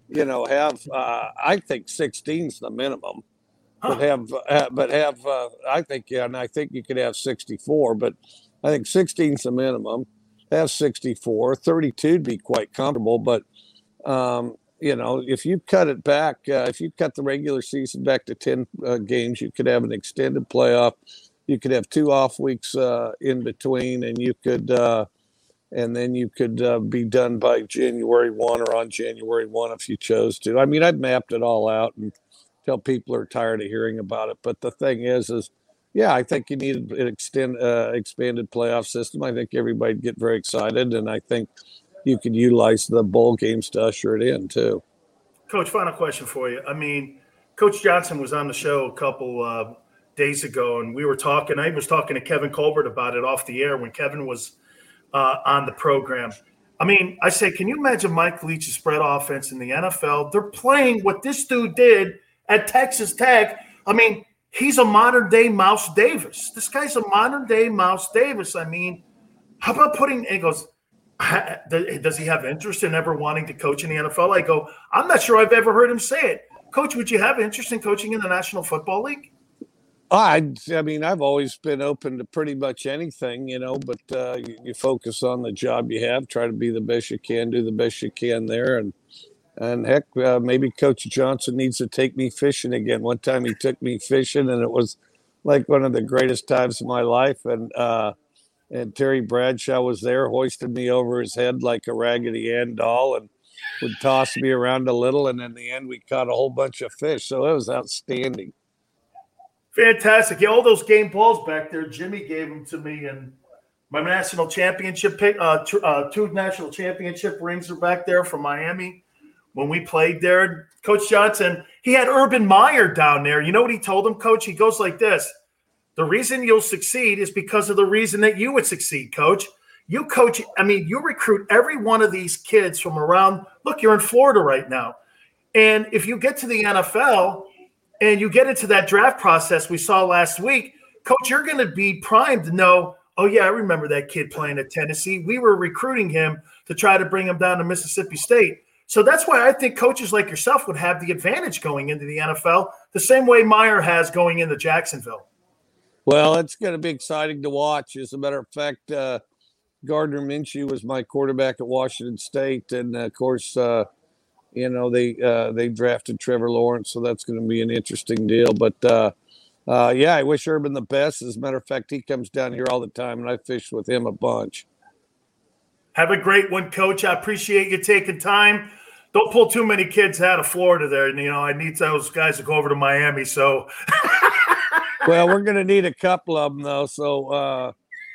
you know, have. Uh, I think 16 is the minimum, but have, uh, but have. Uh, I think yeah, and I think you could have 64, but I think 16 is the minimum. Have 64, 32 would be quite comfortable, but um, you know, if you cut it back, uh, if you cut the regular season back to 10 uh, games, you could have an extended playoff you could have two off weeks uh, in between, and you could, uh, and then you could uh, be done by January one or on January one if you chose to. I mean, I've mapped it all out and tell people are tired of hearing about it. But the thing is, is yeah, I think you need an extend uh, expanded playoff system. I think everybody'd get very excited, and I think you could utilize the bowl games to usher it in too. Coach, final question for you. I mean, Coach Johnson was on the show a couple uh, days ago, and we were talking. I was talking to Kevin Colbert about it off the air when Kevin was uh, on the program. I mean, I say, can you imagine Mike Leach's spread offense in the NFL? They're playing what this dude did at Texas Tech. I mean, he's a modern day Mouse Davis. This guy's a modern day Mouse Davis. I mean, how about putting? He goes, does he have interest in ever wanting to coach in the NFL? I go, I'm not sure I've ever heard him say it. Coach, would you have interest in coaching in the National Football League? I, I mean, I've always been open to pretty much anything, you know, but uh, you, you, focus on the job you have, try to be the best you can, do the best you can there. And, and heck, uh, maybe Coach Johnson needs to take me fishing again. One time he took me fishing, and it was like one of the greatest times of my life. And, uh, and Terry Bradshaw was there, hoisted me over his head like a Raggedy Ann doll, and would toss me around a little. And in the end, we caught a whole bunch of fish. So it was outstanding. Fantastic. Yeah, all those game balls back there, Jimmy gave them to me, and my national championship pick, uh, two, uh, two national championship rings are back there from Miami when we played there. Coach Johnson, he had Urban Meyer down there. You know what he told him, Coach? He goes like this: "The reason you'll succeed is because of the reason that you would succeed, Coach." You coach, I mean, you recruit every one of these kids from around. Look, you're in Florida right now. And if you get to the NFL, and you get into that draft process we saw last week, coach, you're going to be primed to know, oh, yeah, I remember that kid playing at Tennessee. We were recruiting him to try to bring him down to Mississippi State. So that's why I think coaches like yourself would have the advantage going into the NFL, the same way Meyer has going into Jacksonville. Well, it's going to be exciting to watch. As a matter of fact, uh, Gardner Minshew was my quarterback at Washington State, and of course, uh, you know they uh, they drafted Trevor Lawrence, so that's going to be an interesting deal. But uh, uh, yeah, I wish Urban the best. As a matter of fact, he comes down here all the time, and I fish with him a bunch. Have a great one, Coach. I appreciate you taking time don't pull too many kids out of Florida there. And, You know, I need those guys to go over to Miami. So, (laughs) well, we're going to need a couple of them though. So, uh,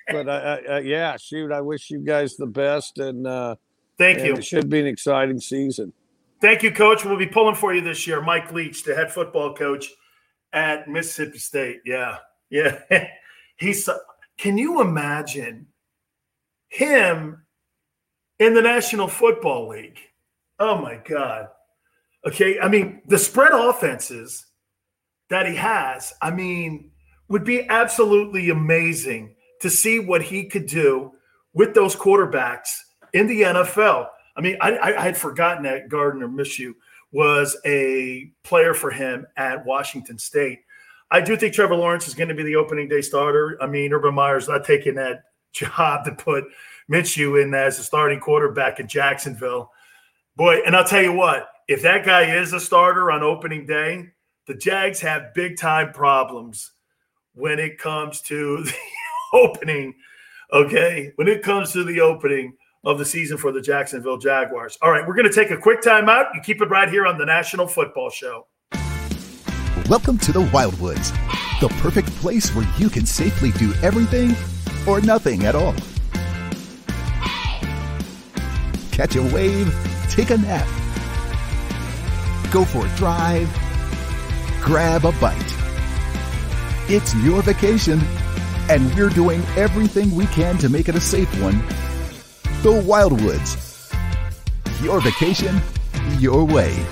but uh, uh, yeah, shoot, I wish you guys the best, and uh, thank and you. It should be an exciting season. Thank you, Coach. We'll be pulling for you this year, Mike Leach, the head football coach at Mississippi State. Yeah, yeah. (laughs) He's. Can you imagine him in the National Football League? Oh my God. Okay. I mean, the spread offenses that he has, I mean, would be absolutely amazing to see what he could do with those quarterbacks in the NFL. I mean, I, I had forgotten that Gardner Minshew was a player for him at Washington State. I do think Trevor Lawrence is going to be the opening day starter. I mean, Urban Meyer's not taking that (laughs) job to put Minshew in as a starting quarterback in Jacksonville. Boy, and I'll tell you what, if that guy is a starter on opening day, the Jags have big time problems when it comes to (laughs) the opening. Okay. When it comes to the opening of the season for the Jacksonville Jaguars. All right. We're going to take a quick timeout. You keep it right here on the National Football Show. Welcome to the Wildwoods, the perfect place where you can safely do everything or nothing at all. Catch a wave take a nap, go for a drive, grab a bite. It's your vacation, and we're doing everything we can to make it a safe one. The Wildwoods. Your vacation, your way.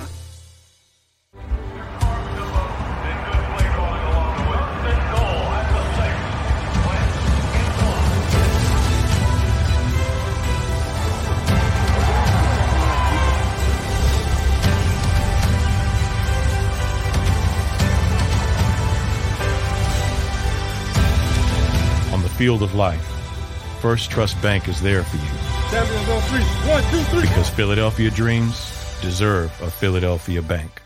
Field of life, Firstrust Bank is there for you. One, two, three. Because Philadelphia dreams deserve a Philadelphia bank.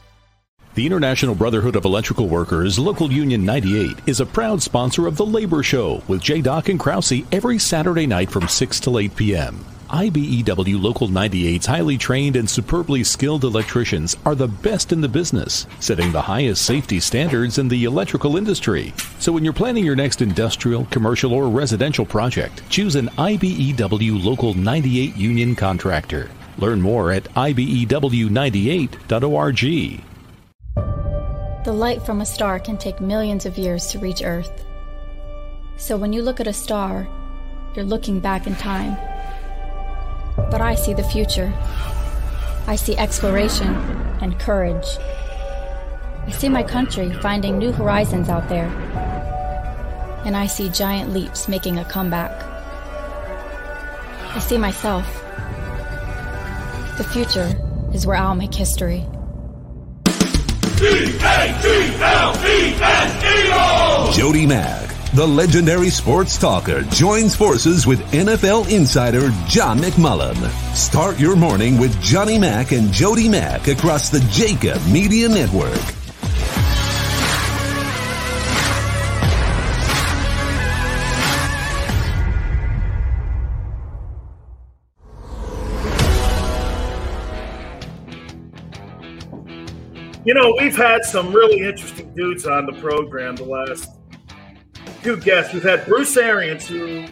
The International Brotherhood of Electrical Workers, Local Union 98, is a proud sponsor of The Labor Show with J. Doc and Krause every Saturday night from 6 to 8 p.m. IBEW Local 98's highly trained and superbly skilled electricians are the best in the business, setting the highest safety standards in the electrical industry. So when you're planning your next industrial, commercial, or residential project, choose an IBEW Local 98 union contractor. Learn more at IBEW98.org. The light from a star can take millions of years to reach Earth. So when you look at a star, you're looking back in time but I see the future. I see exploration and courage. I see my country finding new horizons out there. And I see giant leaps making a comeback. I see myself. The future is where I'll make history. Jody Mac the legendary sports talker joins forces with NFL insider John McMullen. Start your morning with Johnny Mac and Jody Mac across the Jakib Media Network. You know, we've had some really interesting dudes on the program the last two guests. We've had Bruce Arians, who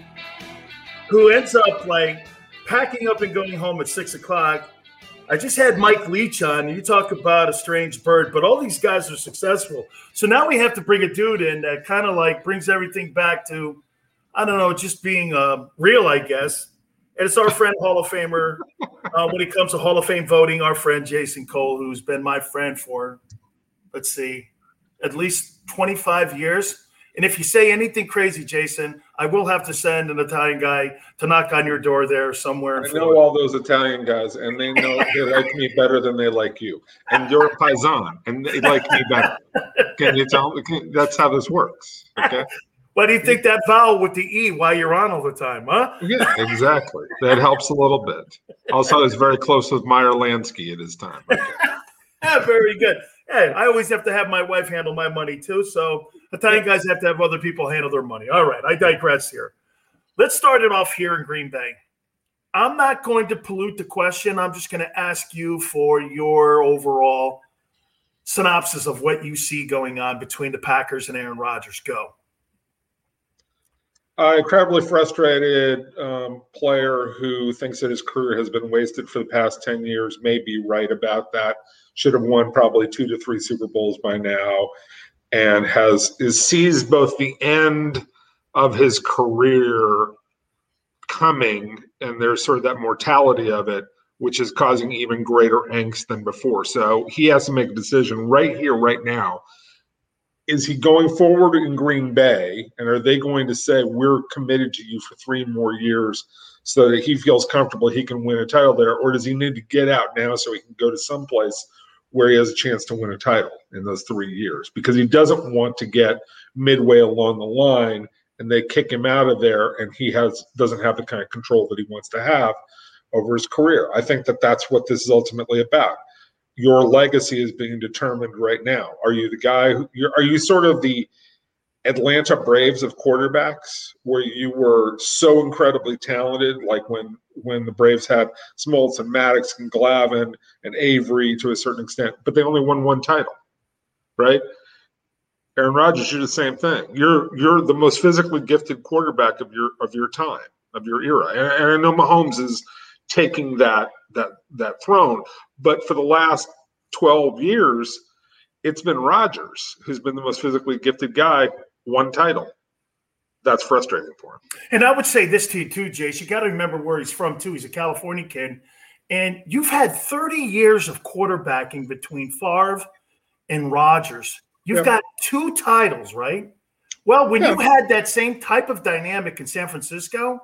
who ends up like packing up and going home at six o'clock. I just had Mike Leach on. You talk about a strange bird, but all these guys are successful. So now we have to bring a dude in that kind of like brings everything back to, I don't know, just being uh, real, I guess. And it's our friend Hall of Famer uh, when it comes to Hall of Fame voting. Our friend Jason Cole, who's been my friend for, let's see, at least twenty five years. And if you say anything crazy, Jason, I will have to send an Italian guy to knock on your door there somewhere. I know all those Italian guys, and they know (laughs) they like me better than they like you. And you're a paisan, and they like me better. Can you tell? Can, that's how this works. Okay. Why do you think that vowel with the E while you're on all the time, huh? Yeah, exactly. That helps a little bit. Also, it's very close with Meyer Lansky at his time. Okay. yeah, (laughs) very good. Hey, I always have to have my wife handle my money too. So Italian guys have to have other people handle their money. All right, I digress here. Let's start it off here in Green Bay. I'm not going to pollute the question. I'm just going to ask you for your overall synopsis of what you see going on between the Packers and Aaron Rodgers. Go. Uh, incredibly frustrated um, player who thinks that his career has been wasted for the past 10 years may be right about that. Should have won probably two to three Super Bowls by now and has is sees both the end of his career coming and there's sort of that mortality of it which is causing even greater angst than before. So he has to make a decision right here right now. Is he going forward in Green Bay and are they going to say we're committed to you for 3 more years so that he feels comfortable he can win a title there or does he need to get out now so he can go to some place where he has a chance to win a title in those 3 years because he doesn't want to get midway along the line and they kick him out of there and he has doesn't have the kind of control that he wants to have over his career. I think that that's what this is ultimately about your legacy is being determined right now. Are you the guy who are you sort of the Atlanta Braves of quarterbacks where you were so incredibly talented, like when when the Braves had Smoltz and Maddux and Glavine and Avery to a certain extent, but they only won one title, right? Aaron Rodgers, you're the same thing. You're you're the most physically gifted quarterback of your of your time, of your era. And, and I know Mahomes is taking that that that throne. But for the last 12 years, it's been Rodgers who's been the most physically gifted guy, one title. That's frustrating for him. And I would say this to you too, Jace. You got to remember where he's from too. He's a California kid, and you've had 30 years of quarterbacking between Favre and Rodgers. You've got two titles, right? Well, when yeah. you had that same type of dynamic in San Francisco,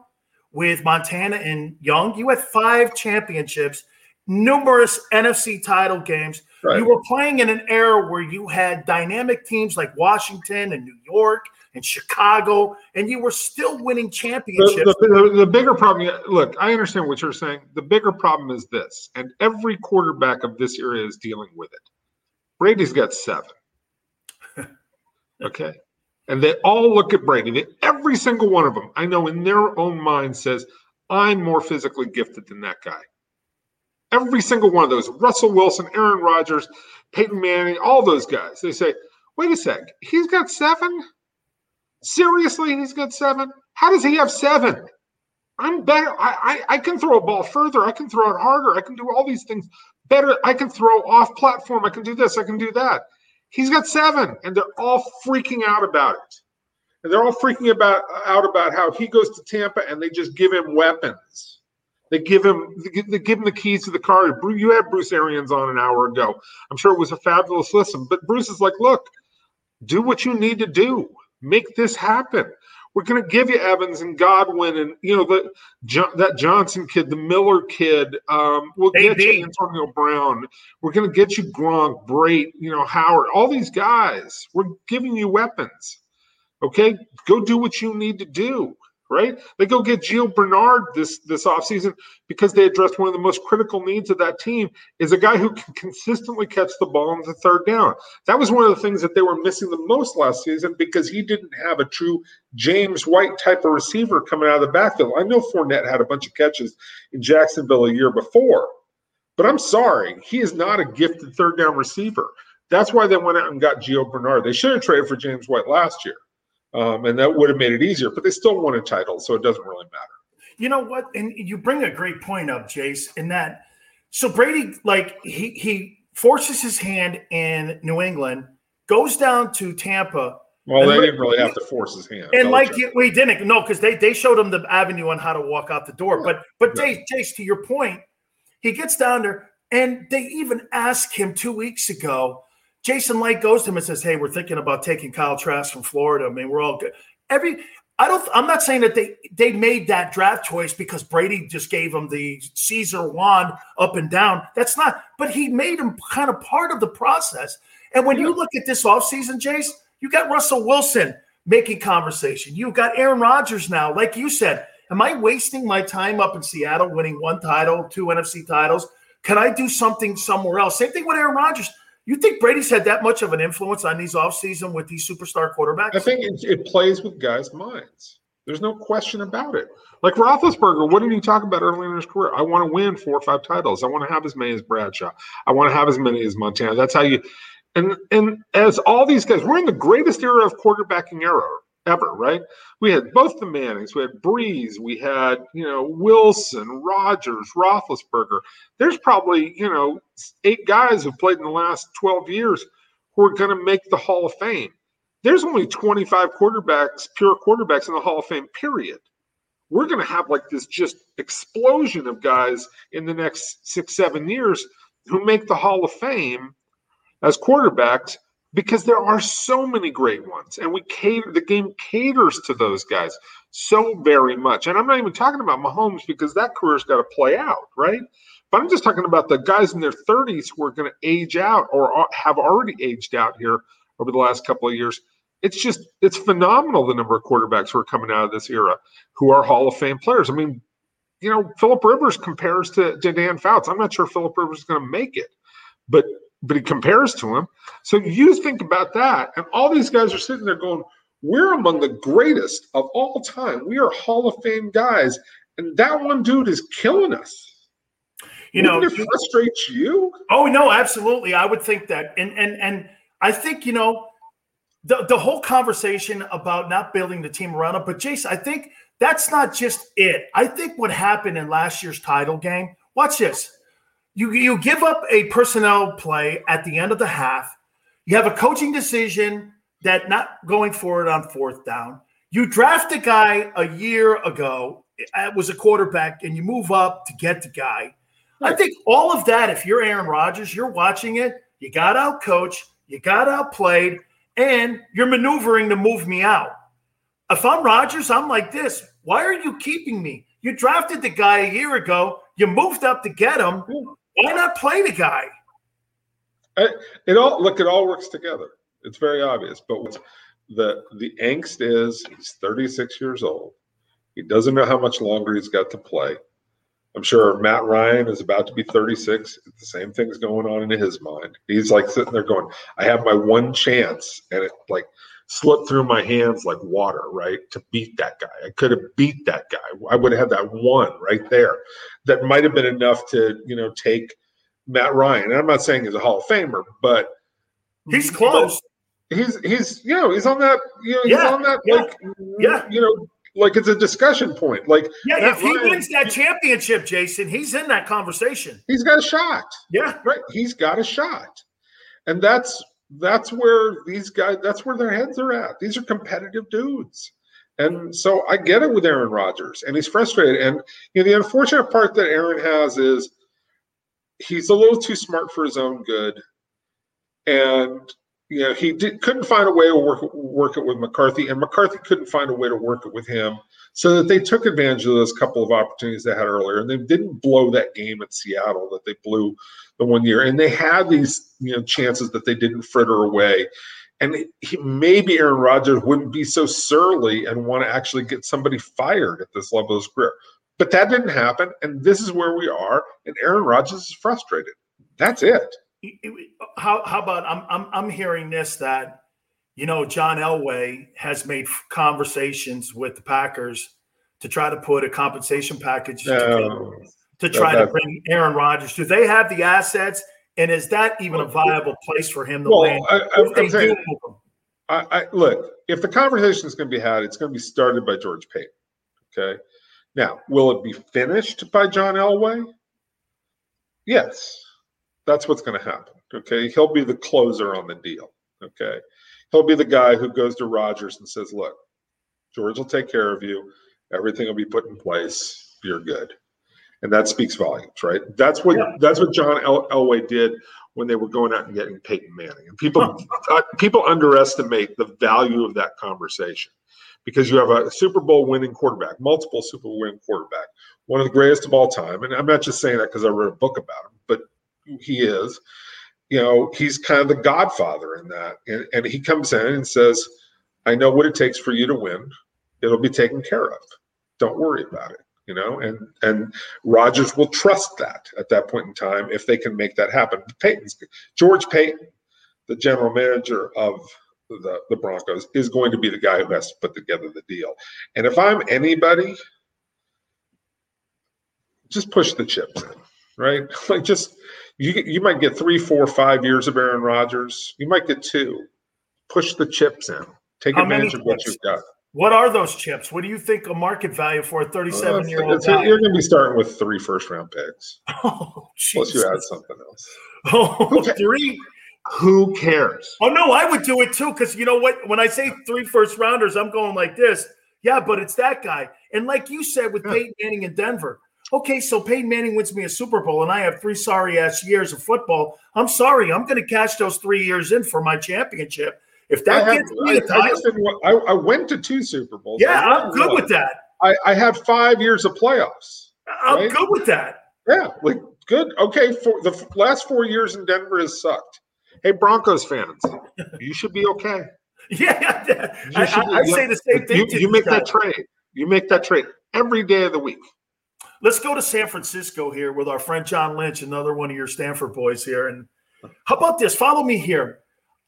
with Montana and Young. You had five championships, numerous NFC title games. Right. You were playing in an era where you had dynamic teams like Washington and New York and Chicago, and you were still winning championships. The, the, the, the, bigger problem, look, I understand what you're saying. The bigger problem is this, and every quarterback of this era is dealing with it. Brady's got seven. (laughs) okay. And they all look at Brady. Every single one of them, I know in their own mind says, I'm more physically gifted than that guy. Every single one of those, Russell Wilson, Aaron Rodgers, Peyton Manning, all those guys, they say, wait a sec, he's got seven? Seriously, he's got seven? How does he have seven? I'm better. I, I, I can throw a ball further. I can throw it harder. I can do all these things better. I can throw off platform. I can do this. I can do that. He's got seven, and they're all freaking out about it. And they're all freaking about out about how he goes to Tampa and they just give him weapons. They give him they give him the keys to the car. You had Bruce Arians on an hour ago. I'm sure it was a fabulous listen. But Bruce is like, look, do what you need to do. Make this happen. We're going to give you Evans and Godwin and you know the that Johnson kid, the Miller kid. Um, we'll get you Antonio Brown. We're going to get you Gronk, Brate, you know Howard, all these guys. We're giving you weapons. Okay, go do what you need to do right? They go get Gio Bernard this this offseason because they addressed one of the most critical needs of that team is a guy who can consistently catch the ball on the third down. That was one of the things that they were missing the most last season because he didn't have a true James White type of receiver coming out of the backfield. I know Fournette had a bunch of catches in Jacksonville a year before, but I'm sorry, he is not a gifted third down receiver. That's why they went out and got Gio Bernard. They should have traded for James White last year. Um, and that would have made it easier, but they still won a title, so it doesn't really matter. You know what? And you bring a great point up, Jace, in that so Brady, like he he forces his hand in New England, goes down to Tampa. Well, they didn't really have to force his hand. And like we didn't, no, because they they showed him the avenue on how to walk out the door. But but yeah. Jace, Jace, to your point, he gets down there, and they even asked him two weeks ago Jason Licht goes to him and says, Hey, we're thinking about taking Kyle Trask from Florida. I mean, we're all good. Every I don't. I'm not saying that they they made that draft choice because Brady just gave him the Caesar wand up and down. That's not. But he made him kind of part of the process. And when you look at this offseason, Jace, you got Russell Wilson making conversation. You've got Aaron Rodgers now, like you said. Am I wasting my time up in Seattle winning one title, two NFC titles? Can I do something somewhere else? Same thing with Aaron Rodgers. You think Brady's had that much of an influence on these offseason with these superstar quarterbacks? I think it, it, plays with guys' minds. There's no question about it. Like Roethlisberger, what did he talk about early in his career? I want to win four or five titles. I want to have as many as Bradshaw. I want to have as many as Montana. That's how you. And and as all these guys, we're in the greatest era of quarterbacking era ever, right? We had both the Mannings, we had Brees, we had, you know, Wilson, Rodgers, Roethlisberger. There's probably, you know, eight guys who played in the last 12 years who are going to make the Hall of Fame. There's only 25 quarterbacks, pure quarterbacks in the Hall of Fame, period. We're going to have like this just explosion of guys in the next six, seven years who make the Hall of Fame as quarterbacks because there are so many great ones and we cater the game caters to those guys so very much. And i'm not even talking about mahomes because that career's got to play out right? But i'm just talking about the guys in their 30s who are going to age out or have already aged out here over the last couple of years. It's just it's phenomenal the number of quarterbacks who are coming out of this era who are hall of fame players. I mean you know philip rivers compares to, to dan fouts. I'm not sure philip rivers is going to make it but but he compares to him. So you think about that, and all these guys are sitting there going, "We're among the greatest of all time. We are Hall of Fame guys, and that one dude is killing us." You know, Wouldn't it frustrates you. Oh no, absolutely. I would think that, and and and I think you know the the whole conversation about not building the team around him. But Jason, I think that's not just it. I think what happened in last year's title game. Watch this you you give up a personnel play at the end of the half. You have a coaching decision that not going forward on fourth down. You draft a guy a year ago, it uh, was a quarterback, and you move up to get the guy. I think all of that, if you're Aaron Rodgers, you're watching it, you got out coached, you got outplayed, and you're maneuvering to move me out. If I'm Rodgers, I'm like this. Why are you keeping me? You drafted the guy a year ago, you moved up to get him. Why not play the guy? It all look. It all works together. It's very obvious. But the the angst is he's 36 years old. He doesn't know how much longer he's got to play. I'm sure Matt Ryan is about to be 36. The same thing's going on in his mind. He's like sitting there going, I have my one chance. And it like slipped through my hands like water, right? To beat that guy. I could have beat that guy. I would have had that one right there. That might have been enough to, you know, take Matt Ryan. And I'm not saying he's a Hall of Famer, but he's close. He's he's you know, he's on that, you know, he's yeah, on that yeah, like yeah. you know, like it's a discussion point. Like yeah, Matt if he Ryan, wins that championship, Jason, he's in that conversation. He's got a shot. Yeah. Right. He's got a shot. And that's that's where these guys that's where their heads are at. These are competitive dudes. And so i get it with aaron rodgers and he's frustrated. And you know the unfortunate part that aaron has is he's a little too smart for his own good. And you know he did, couldn't find a way to work work it with mccarthy and mccarthy couldn't find a way to work it with him. So that they took advantage of those couple of opportunities they had earlier and they didn't blow that game at seattle that they blew the one year, and they had these you know chances that they didn't fritter away. And he, maybe Aaron Rodgers wouldn't be so surly and want to actually get somebody fired at this level of his career. But that didn't happen, and this is where we are. And Aaron Rodgers is frustrated. That's it. How how about I'm I'm I'm hearing this that you know John Elway has made conversations with the Packers to try to put a compensation package no to try to bring Aaron Rodgers? Do they have the assets? And is that even a viable place for him to well, land? I, I, saying, I, I, look, if the conversation is going to be had, it's going to be started by George Paton. Okay. Now, will it be finished by John Elway? Yes, that's what's going to happen. Okay. He'll be the closer on the deal. Okay. He'll be the guy who goes to Rodgers and says, look, George will take care of you. Everything will be put in place. You're good and that speaks volumes, right? That's what yeah. that's what John El- Elway did when they were going out and getting Peyton Manning, and people uh, (laughs) people underestimate the value of that conversation because you have a Super Bowl winning quarterback, multiple Super Bowl winning quarterback, one of the greatest of all time. And I'm not just saying that because I wrote a book about him, but he is. You know, he's kind of the godfather in that. And, and he comes in and says, I know what it takes for you to win. It'll be taken care of. Don't worry about it. You know, and and Rodgers will trust that at that point in time if they can make that happen. Paton's George Paton, the general manager of the, the Broncos, is going to be the guy who has to put together the deal. And if I'm anybody, just push the chips in, right? (laughs) Like just you you might get three, four, five years of Aaron Rodgers. You might get two. Push the chips in. Take How advantage of what you've got. What are those chips? What do you think a market value for a uh, 37 year old You're going to be starting with three first round picks. (laughs) Oh, Jesus. Plus, you add something else. Oh, (laughs) three. Who cares? Oh no, I would do it too. Because you know what? When I say three first rounders, I'm going like this. Yeah, but it's that guy. And like you said with Peyton Manning in Denver. Okay, so Peyton Manning wins me a Super Bowl, and I have three sorry ass years of football. I'm sorry, I'm going to cash those three years in for my championship. If that I, have, gets me I, a I, title, didn't, I, I went to two Super Bowls. yeah, I I'm good one. with that. I, I had five years of playoffs. I'm right? good with that. Yeah, like good. Okay, for the last four years in Denver has sucked. Hey, Broncos fans, (laughs) you should be okay. Yeah, I, should I, I say the same thing. You, you make that trade. You make that trade every day of the week. Let's go to San Francisco here with our friend John Lynch, another one of your Stanford boys here. And how about this? Follow me here.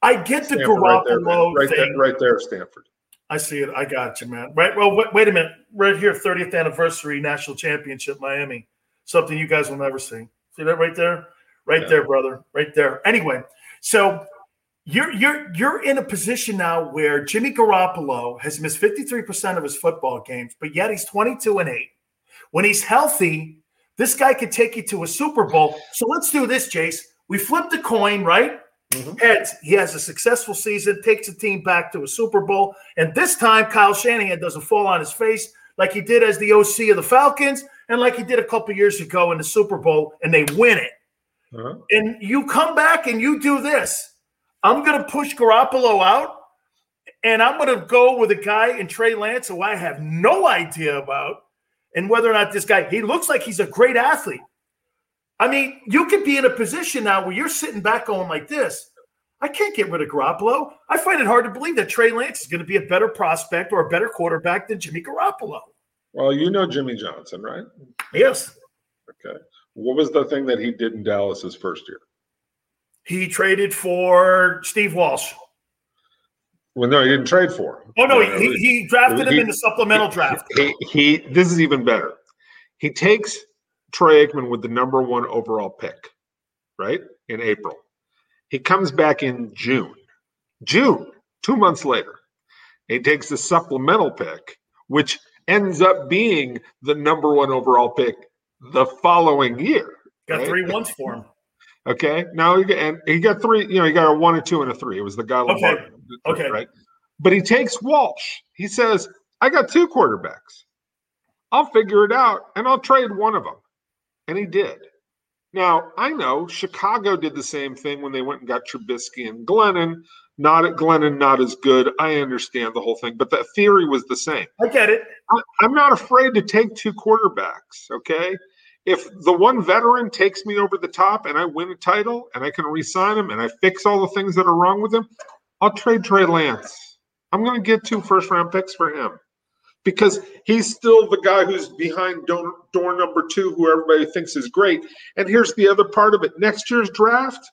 I get the Stanford right there. Garoppolo right thing. there, right there, Stanford. I see it. I got you, man. Right. Well, wait, wait a minute. Right here, 30th anniversary national championship, Miami. Something you guys will never see. See that right there? Right Yeah. there, brother. Right there. Anyway, so you're you're you're in a position now where Jimmy Garoppolo has missed 53% of his football games, but yet he's 22 and 8. When he's healthy, this guy could take you to a Super Bowl. So let's do this, Jace. We flip the coin, right? Heads, he has a successful season, takes the team back to a Super Bowl. And this time, Kyle Shanahan doesn't fall on his face like he did as the OC of the Falcons and like he did a couple years ago in the Super Bowl, and they win it. Uh-huh. And you come back and you do this. I'm going to push Garoppolo out, and I'm going to go with a guy in Trey Lance who I have no idea about, and whether or not this guy, he looks like he's a great athlete. I mean, you could be in a position now where you're sitting back going like this. I can't get rid of Garoppolo. I find it hard to believe that Trey Lance is going to be a better prospect or a better quarterback than Jimmy Garoppolo. Well, you know Jimmy Johnson, right? Yes. Okay. What was the thing that he did in Dallas his first year? He traded for Steve Walsh. Well, no, he didn't trade for him. Oh, no, he, he drafted him in the supplemental draft. He, he this is even better. He takes Troy Aikman with the number one overall pick, right? In April. He comes back in June. June, two months later. He takes the supplemental pick, which ends up being the number one overall pick the following year. Got right? three ones for him. Okay. Now he got, and he got three, you know, he got a one, a two, and a three. It was the guy Okay. Lombardi. Okay. Right. But he takes Walsh. He says, I got two quarterbacks. I'll figure it out and I'll trade one of them. And he did. Now, I know Chicago did the same thing when they went and got Trubisky and Glennon. Not at Glennon, not as good. I understand the whole thing, but the theory was the same. I get it. I, I'm not afraid to take two quarterbacks. Okay. If the one veteran takes me over the top and I win a title and I can re-sign him and I fix all the things that are wrong with him, I'll trade Trey Lance. I'm going to get two first round picks for him because he's still the guy who's behind door, door number two, who everybody thinks is great. And here's the other part of it next year's draft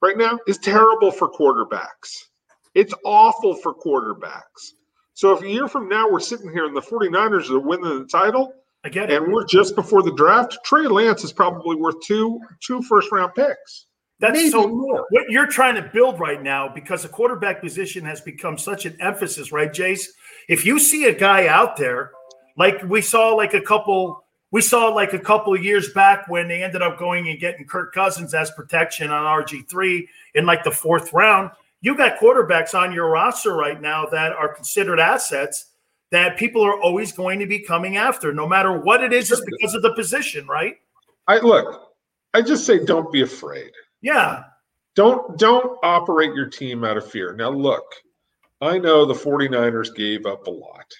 right now is terrible for quarterbacks. It's awful for quarterbacks. So if a year from now we're sitting here and the 49ers are winning the title, I get it. and we're just before the draft, Trey Lance is probably worth two two first round picks. That's Maybe so more. what you're trying to build right now because the quarterback position has become such an emphasis, right, Jace? If you see a guy out there, like we saw like a couple we saw like a couple of years back when they ended up going and getting Kirk Cousins as protection on RG3 in like the fourth round. You got quarterbacks on your roster right now that are considered assets that people are always going to be coming after, no matter what it is, just because of the position, right? I look, I just say don't be afraid. Yeah. Don't don't operate your team out of fear. Now look, I know the 49ers gave up a lot.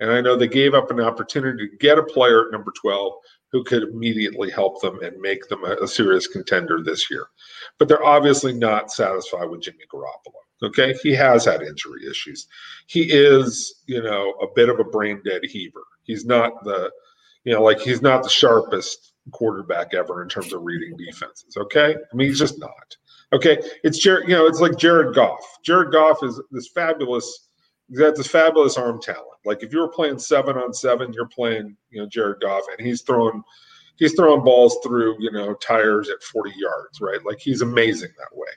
And I know they gave up an opportunity to get a player at number 12 who could immediately help them and make them a, a serious contender this year. But they're obviously not satisfied with Jimmy Garoppolo. Okay. He has had injury issues. He is, you know, a bit of a brain dead heaver. He's not the, you know, like he's not the sharpest quarterback ever in terms of reading defenses. Okay. I mean, he's just not. Okay. It's Jared, you know, it's like Jared Goff. Jared Goff is this fabulous, he's got this fabulous arm talent. Like if you were playing seven on seven, you're playing, you know, Jared Goff and he's throwing he's throwing balls through, you know, tires at 40 yards, right? Like he's amazing that way.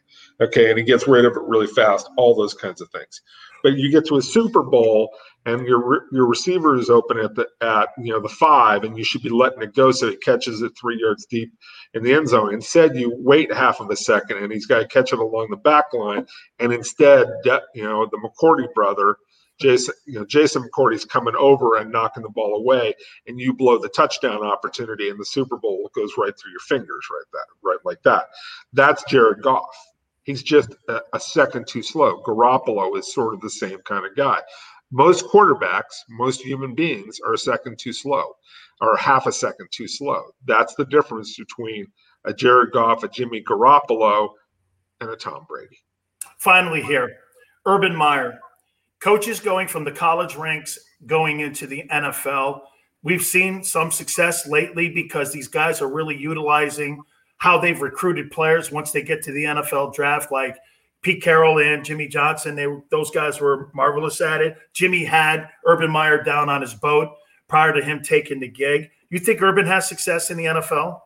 Okay. And he gets rid of it really fast, all those kinds of things. But you get to a Super Bowl and your your receiver is open at the at you know the five, and you should be letting it go so it catches it three yards deep in the end zone. Instead, you wait half of a second, and he's got to catch it along the back line, and instead, you know, the McCourty brother. Jason, you know, Jason McCourty's coming over and knocking the ball away, and you blow the touchdown opportunity, and the Super Bowl goes right through your fingers, right that, right like that. That's Jared Goff. He's just a, a second too slow. Garoppolo is sort of the same kind of guy. Most quarterbacks, most human beings are a second too slow or half a second too slow. That's the difference between a Jared Goff, a Jimmy Garoppolo, and a Tom Brady. Finally, here, Urban Meyer, coaches going from the college ranks going into the NFL. We've seen some success lately because these guys are really utilizing how they've recruited players once they get to the NFL draft, like Pete Carroll and Jimmy Johnson. They those guys were marvelous at it. Jimmy had Urban Meyer down on his boat prior to him taking the gig. You think Urban has success in the NFL?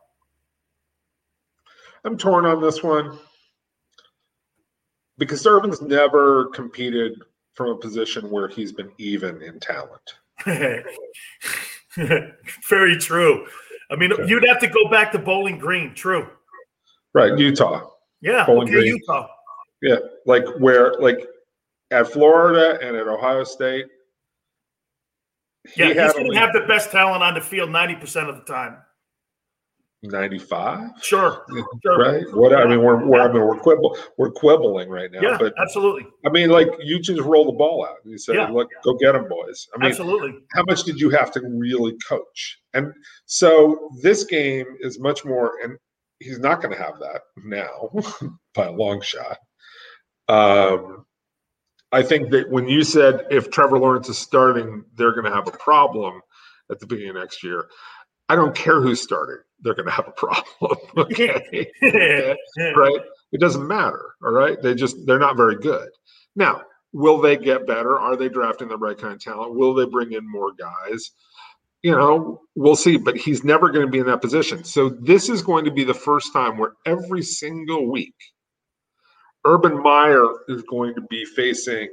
I'm torn on this one because Urban's never competed from a position where he's been even in talent. (laughs) Very true. I mean, okay. you'd have to go back to Bowling Green. True. Right, Utah. Yeah, Bowling okay, Green. Utah. Yeah, like where, like at Florida and at Ohio State. He yeah, he's going to have the best talent on the field ninety percent of the time. 95 sure, sure. right? What i mean we're, we're i mean we're quibble, we're quibbling right now yeah but absolutely. I mean like you just roll the ball out you say yeah. look go get them boys. I mean absolutely. how much did you have to really coach? And so this game is much more and he's not going to have that now (laughs) by a long shot. Um i think that when you said if trevor lawrence is starting they're going to have a problem at the beginning of next year I don't care who's starting, they're going to have a problem. (laughs) (laughs) okay. right? It doesn't matter. All right. They just, they're not very good. Now, will they get better? Are they drafting the right kind of talent? Will they bring in more guys? You know, we'll see, but he's never going to be in that position. So this is going to be the first time where every single week, Urban Meyer is going to be facing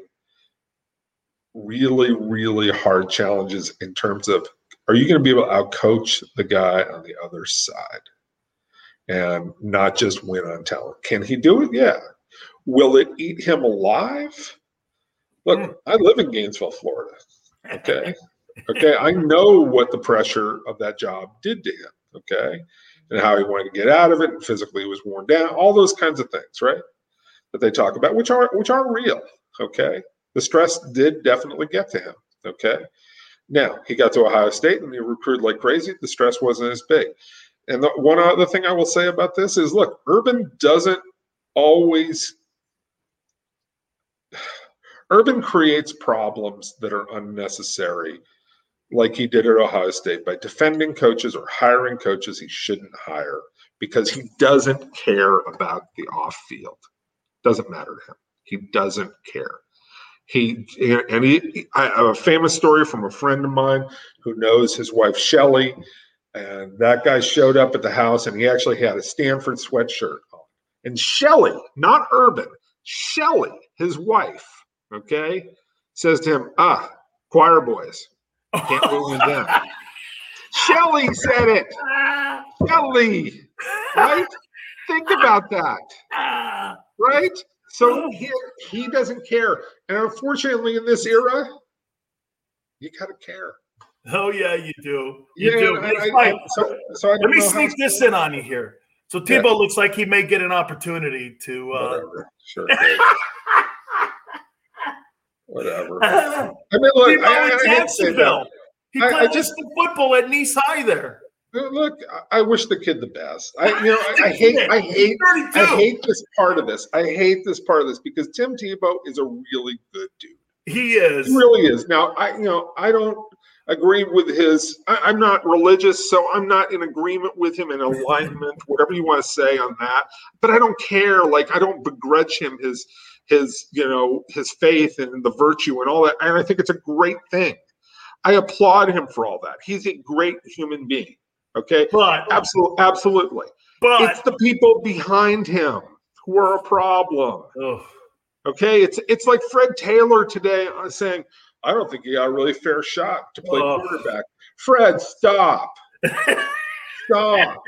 really, really hard challenges in terms of are you going to be able to outcoach the guy on the other side and not just win on talent? Can he do it? Yeah. Will it eat him alive? Look, hmm. I live in Gainesville, Florida. Okay. (laughs) Okay. I know what the pressure of that job did to him. Okay. And how he wanted to get out of it and physically was worn down, all those kinds of things, right? That they talk about, which are which are real. Okay. The stress did definitely get to him. Okay. Now, he got to Ohio State and he recruited like crazy. The stress wasn't as big. And the one other thing I will say about this is look, Urban doesn't always. (sighs) Urban creates problems that are unnecessary, like he did at Ohio State by defending coaches or hiring coaches he shouldn't hire because he doesn't care about the off field. Doesn't matter to him. He doesn't care. He and he, I have a famous story from a friend of mine who knows his wife Shelly, and that guy showed up at the house and he actually had a Stanford sweatshirt on. And Shelly, not Urban, Shelly, his wife, okay, says to him, "Ah, choir boys, can't (laughs) rule them down." Shelly said it. Shelly, right? Think about that, (laughs) right? So he, he doesn't care. And unfortunately, in this era, you got to care. Oh, yeah, you do. You yeah, do. I, I, I, so, so Let me sneak this in on you here. So Tebow yeah. looks like he may get an opportunity to. Uh... Sure. (laughs) Whatever. I mean, look, I, I, I. He played I, I just football at Nease High there. Uh, look, I wish the kid the best. I, you know, I, I (laughs) hate, I hate, I hate this part of this. I hate this part of this because Tim Tebow is a really good dude. He is. He really is. Now, I, you know, I don't agree with his. I, am not religious, so I'm not in agreement with him in alignment, whatever you want to say on that. But I don't care. Like, I don't begrudge him his, his, you know, his faith and the virtue and all that. And I think it's a great thing. I applaud him for all that. He's a great human being. Okay. But absolutely, absolutely. But it's the people behind him who are a problem. Ugh. Okay. It's it's like Fred Taylor today saying, I don't think he got a really fair shot to play ugh. quarterback. Fred, stop. stop.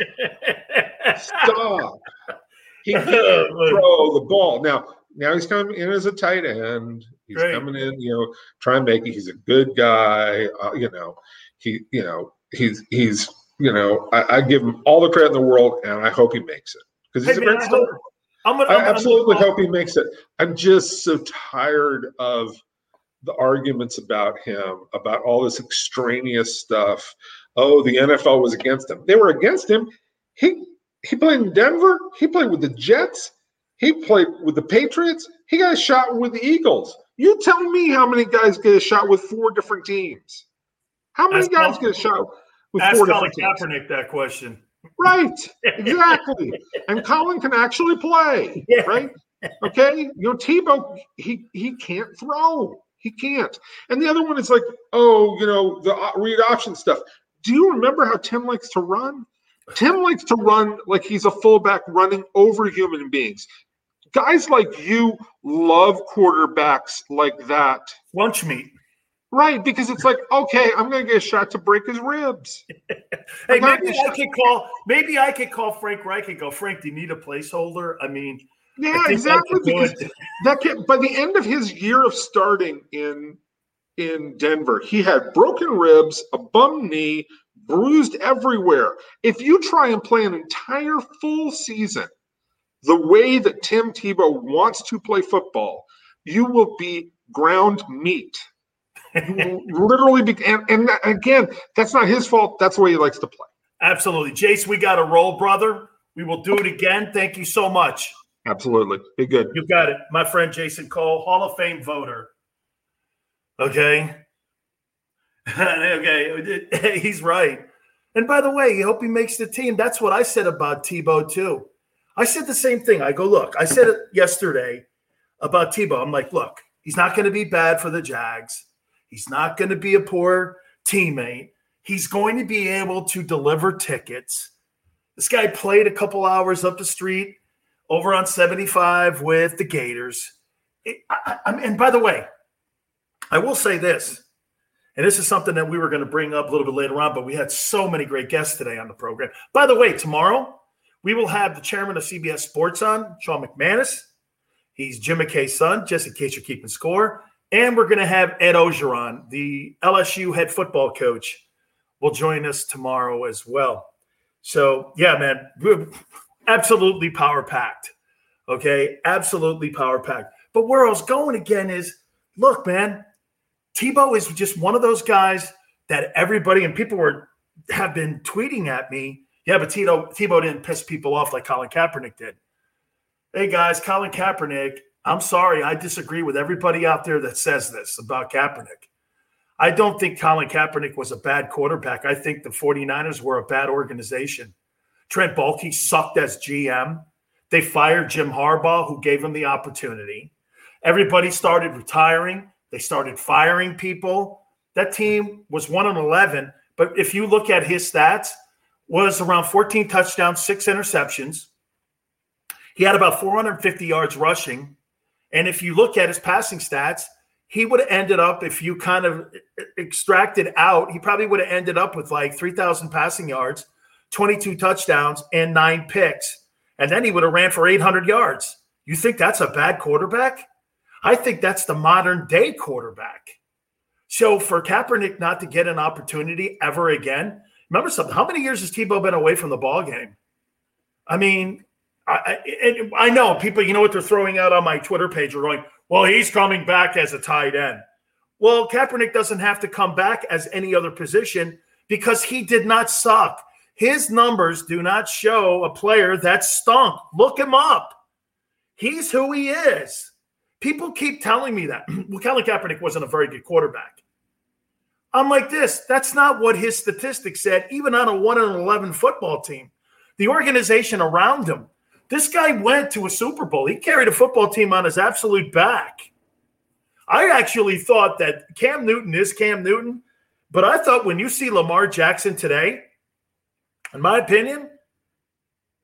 stop. He (laughs) can't throw the ball. Now, now he's coming in as a tight end. He's Great. coming in, you know, try and make it. He's a good guy. Uh, you know, he, you know, he's he's you know, I, I, give him all the credit in the world, and I hope he makes it because he's hey, a man, great starter. I'm gonna, I'm I absolutely gonna, hope he makes it. I'm just so tired of the arguments about him, about all this extraneous stuff. Oh, the NFL was against him. They were against him. He he played in Denver. He played with the Jets. He played with the Patriots. He got a shot with the Eagles. You tell me how many guys get a shot with four different teams. How many That's guys get a shot? With Ask four Colin Kaepernick that question. Right, (laughs) exactly. and Colin can actually play, yeah. right? Okay, you know Tebow, he he can't throw. He can't. And the other one is like, oh, you know, the read option stuff. Do you remember how Tim likes to run? Tim likes to run like he's a fullback running over human beings. Guys like you love quarterbacks like that. Lunch meat. Right, because it's like, okay, I'm going to get a shot to break his ribs. (laughs) hey, maybe I could call. Maybe I could call Frank Reich and go, Frank, do you need a placeholder? I mean, yeah, I exactly. Because that can, by the end of his year of starting in in Denver, he had broken ribs, a bum knee, bruised everywhere. If you try and play an entire full season the way that Tim Tebow wants to play football, you will be ground meat (laughs) literally, be, and, and again, that's not his fault. That's the way he likes to play. Absolutely. Jace, we got a roll, brother. We will do it again. Thank you so much. Absolutely. Be good. You got it. My friend Jason Cole, Hall of Fame voter. Okay. (laughs) okay. (laughs) He's right. And by the way, I hope he makes the team. That's what I said about Tebow, too. I said the same thing. I go, look, I said it yesterday about Tebow. I'm like, look, he's not going to be bad for the Jags. He's not going to be a poor teammate. He's going to be able to deliver tickets. This guy played a couple hours up the street over on 75 with the Gators. It, I, I, and by the way, I will say this, and this is something that we were going to bring up a little bit later on, but we had so many great guests today on the program. By the way, tomorrow we will have the chairman of CBS Sports on, Sean McManus. He's Jim McKay's son, just in case you're keeping score. And we're going to have Ed Orgeron, the LSU head football coach, will join us tomorrow as well. So, yeah, man, absolutely power packed. Okay, absolutely power packed. But where I was going again is look, man, Tebow is just one of those guys that everybody and people were have been tweeting at me. Yeah, but Tito Tebow didn't piss people off like Colin Kaepernick did. Hey guys, Colin Kaepernick I'm sorry, I disagree with everybody out there that says this about Kaepernick. I don't think Colin Kaepernick was a bad quarterback. I think the 49ers were a bad organization. Trent Baalke sucked as GM. They fired Jim Harbaugh, who gave him the opportunity. Everybody started retiring. They started firing people. That team was 1 on 11, but if you look at his stats, was around 14 touchdowns, 6 interceptions. He had about 450 yards rushing and if you look at his passing stats, he would have ended up, if you kind of extracted out, he probably would have ended up with like 3,000 passing yards, 22 touchdowns, and nine picks. And then he would have ran for 800 yards. You think that's a bad quarterback? I think that's the modern day quarterback. So for Kaepernick not to get an opportunity ever again, remember something. How many years has Tebow been away from the ball game? I mean, I, I, I know people, you know what they're throwing out on my Twitter page are going, Well, he's coming back as a tight end. Well, Kaepernick doesn't have to come back as any other position because he did not suck. His numbers do not show a player that stunk. Look him up. He's who he is. People keep telling me that. (clears throat) well, Colin Kaepernick wasn't a very good quarterback. I'm like this. That's not what his statistics said, even on a 1 and 11 football team. The organization around him. This guy went to a Super Bowl. He carried a football team on his absolute back. I actually thought that Cam Newton is Cam Newton, but I thought when you see Lamar Jackson today, in my opinion,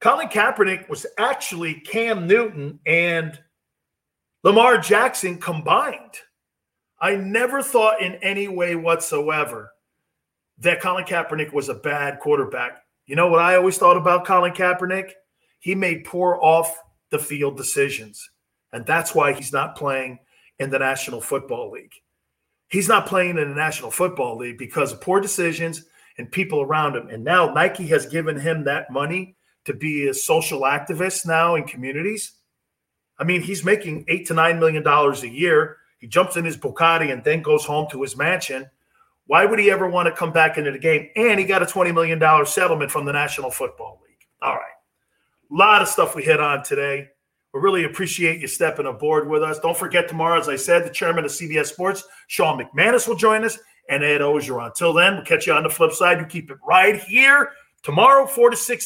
Colin Kaepernick was actually Cam Newton and Lamar Jackson combined. I never thought in any way whatsoever that Colin Kaepernick was a bad quarterback. You know what I always thought about Colin Kaepernick? He made poor off the field decisions. And that's why he's not playing in the National Football League. He's not playing in the National Football League because of poor decisions and people around him. And now Nike has given him that money to be a social activist now in communities. I mean, he's making eight to nine million dollars a year. He jumps in his Bugatti and then goes home to his mansion. Why would he ever want to come back into the game? And he got a $20 million settlement from the National Football League. All right. A lot of stuff we hit on today. We really appreciate you stepping aboard with us. Don't forget tomorrow, as I said, the chairman of CBS Sports, Sean McManus, will join us and Ed Orgeron. Until then, we'll catch you on the flip side. You keep it right here tomorrow, 4 to 6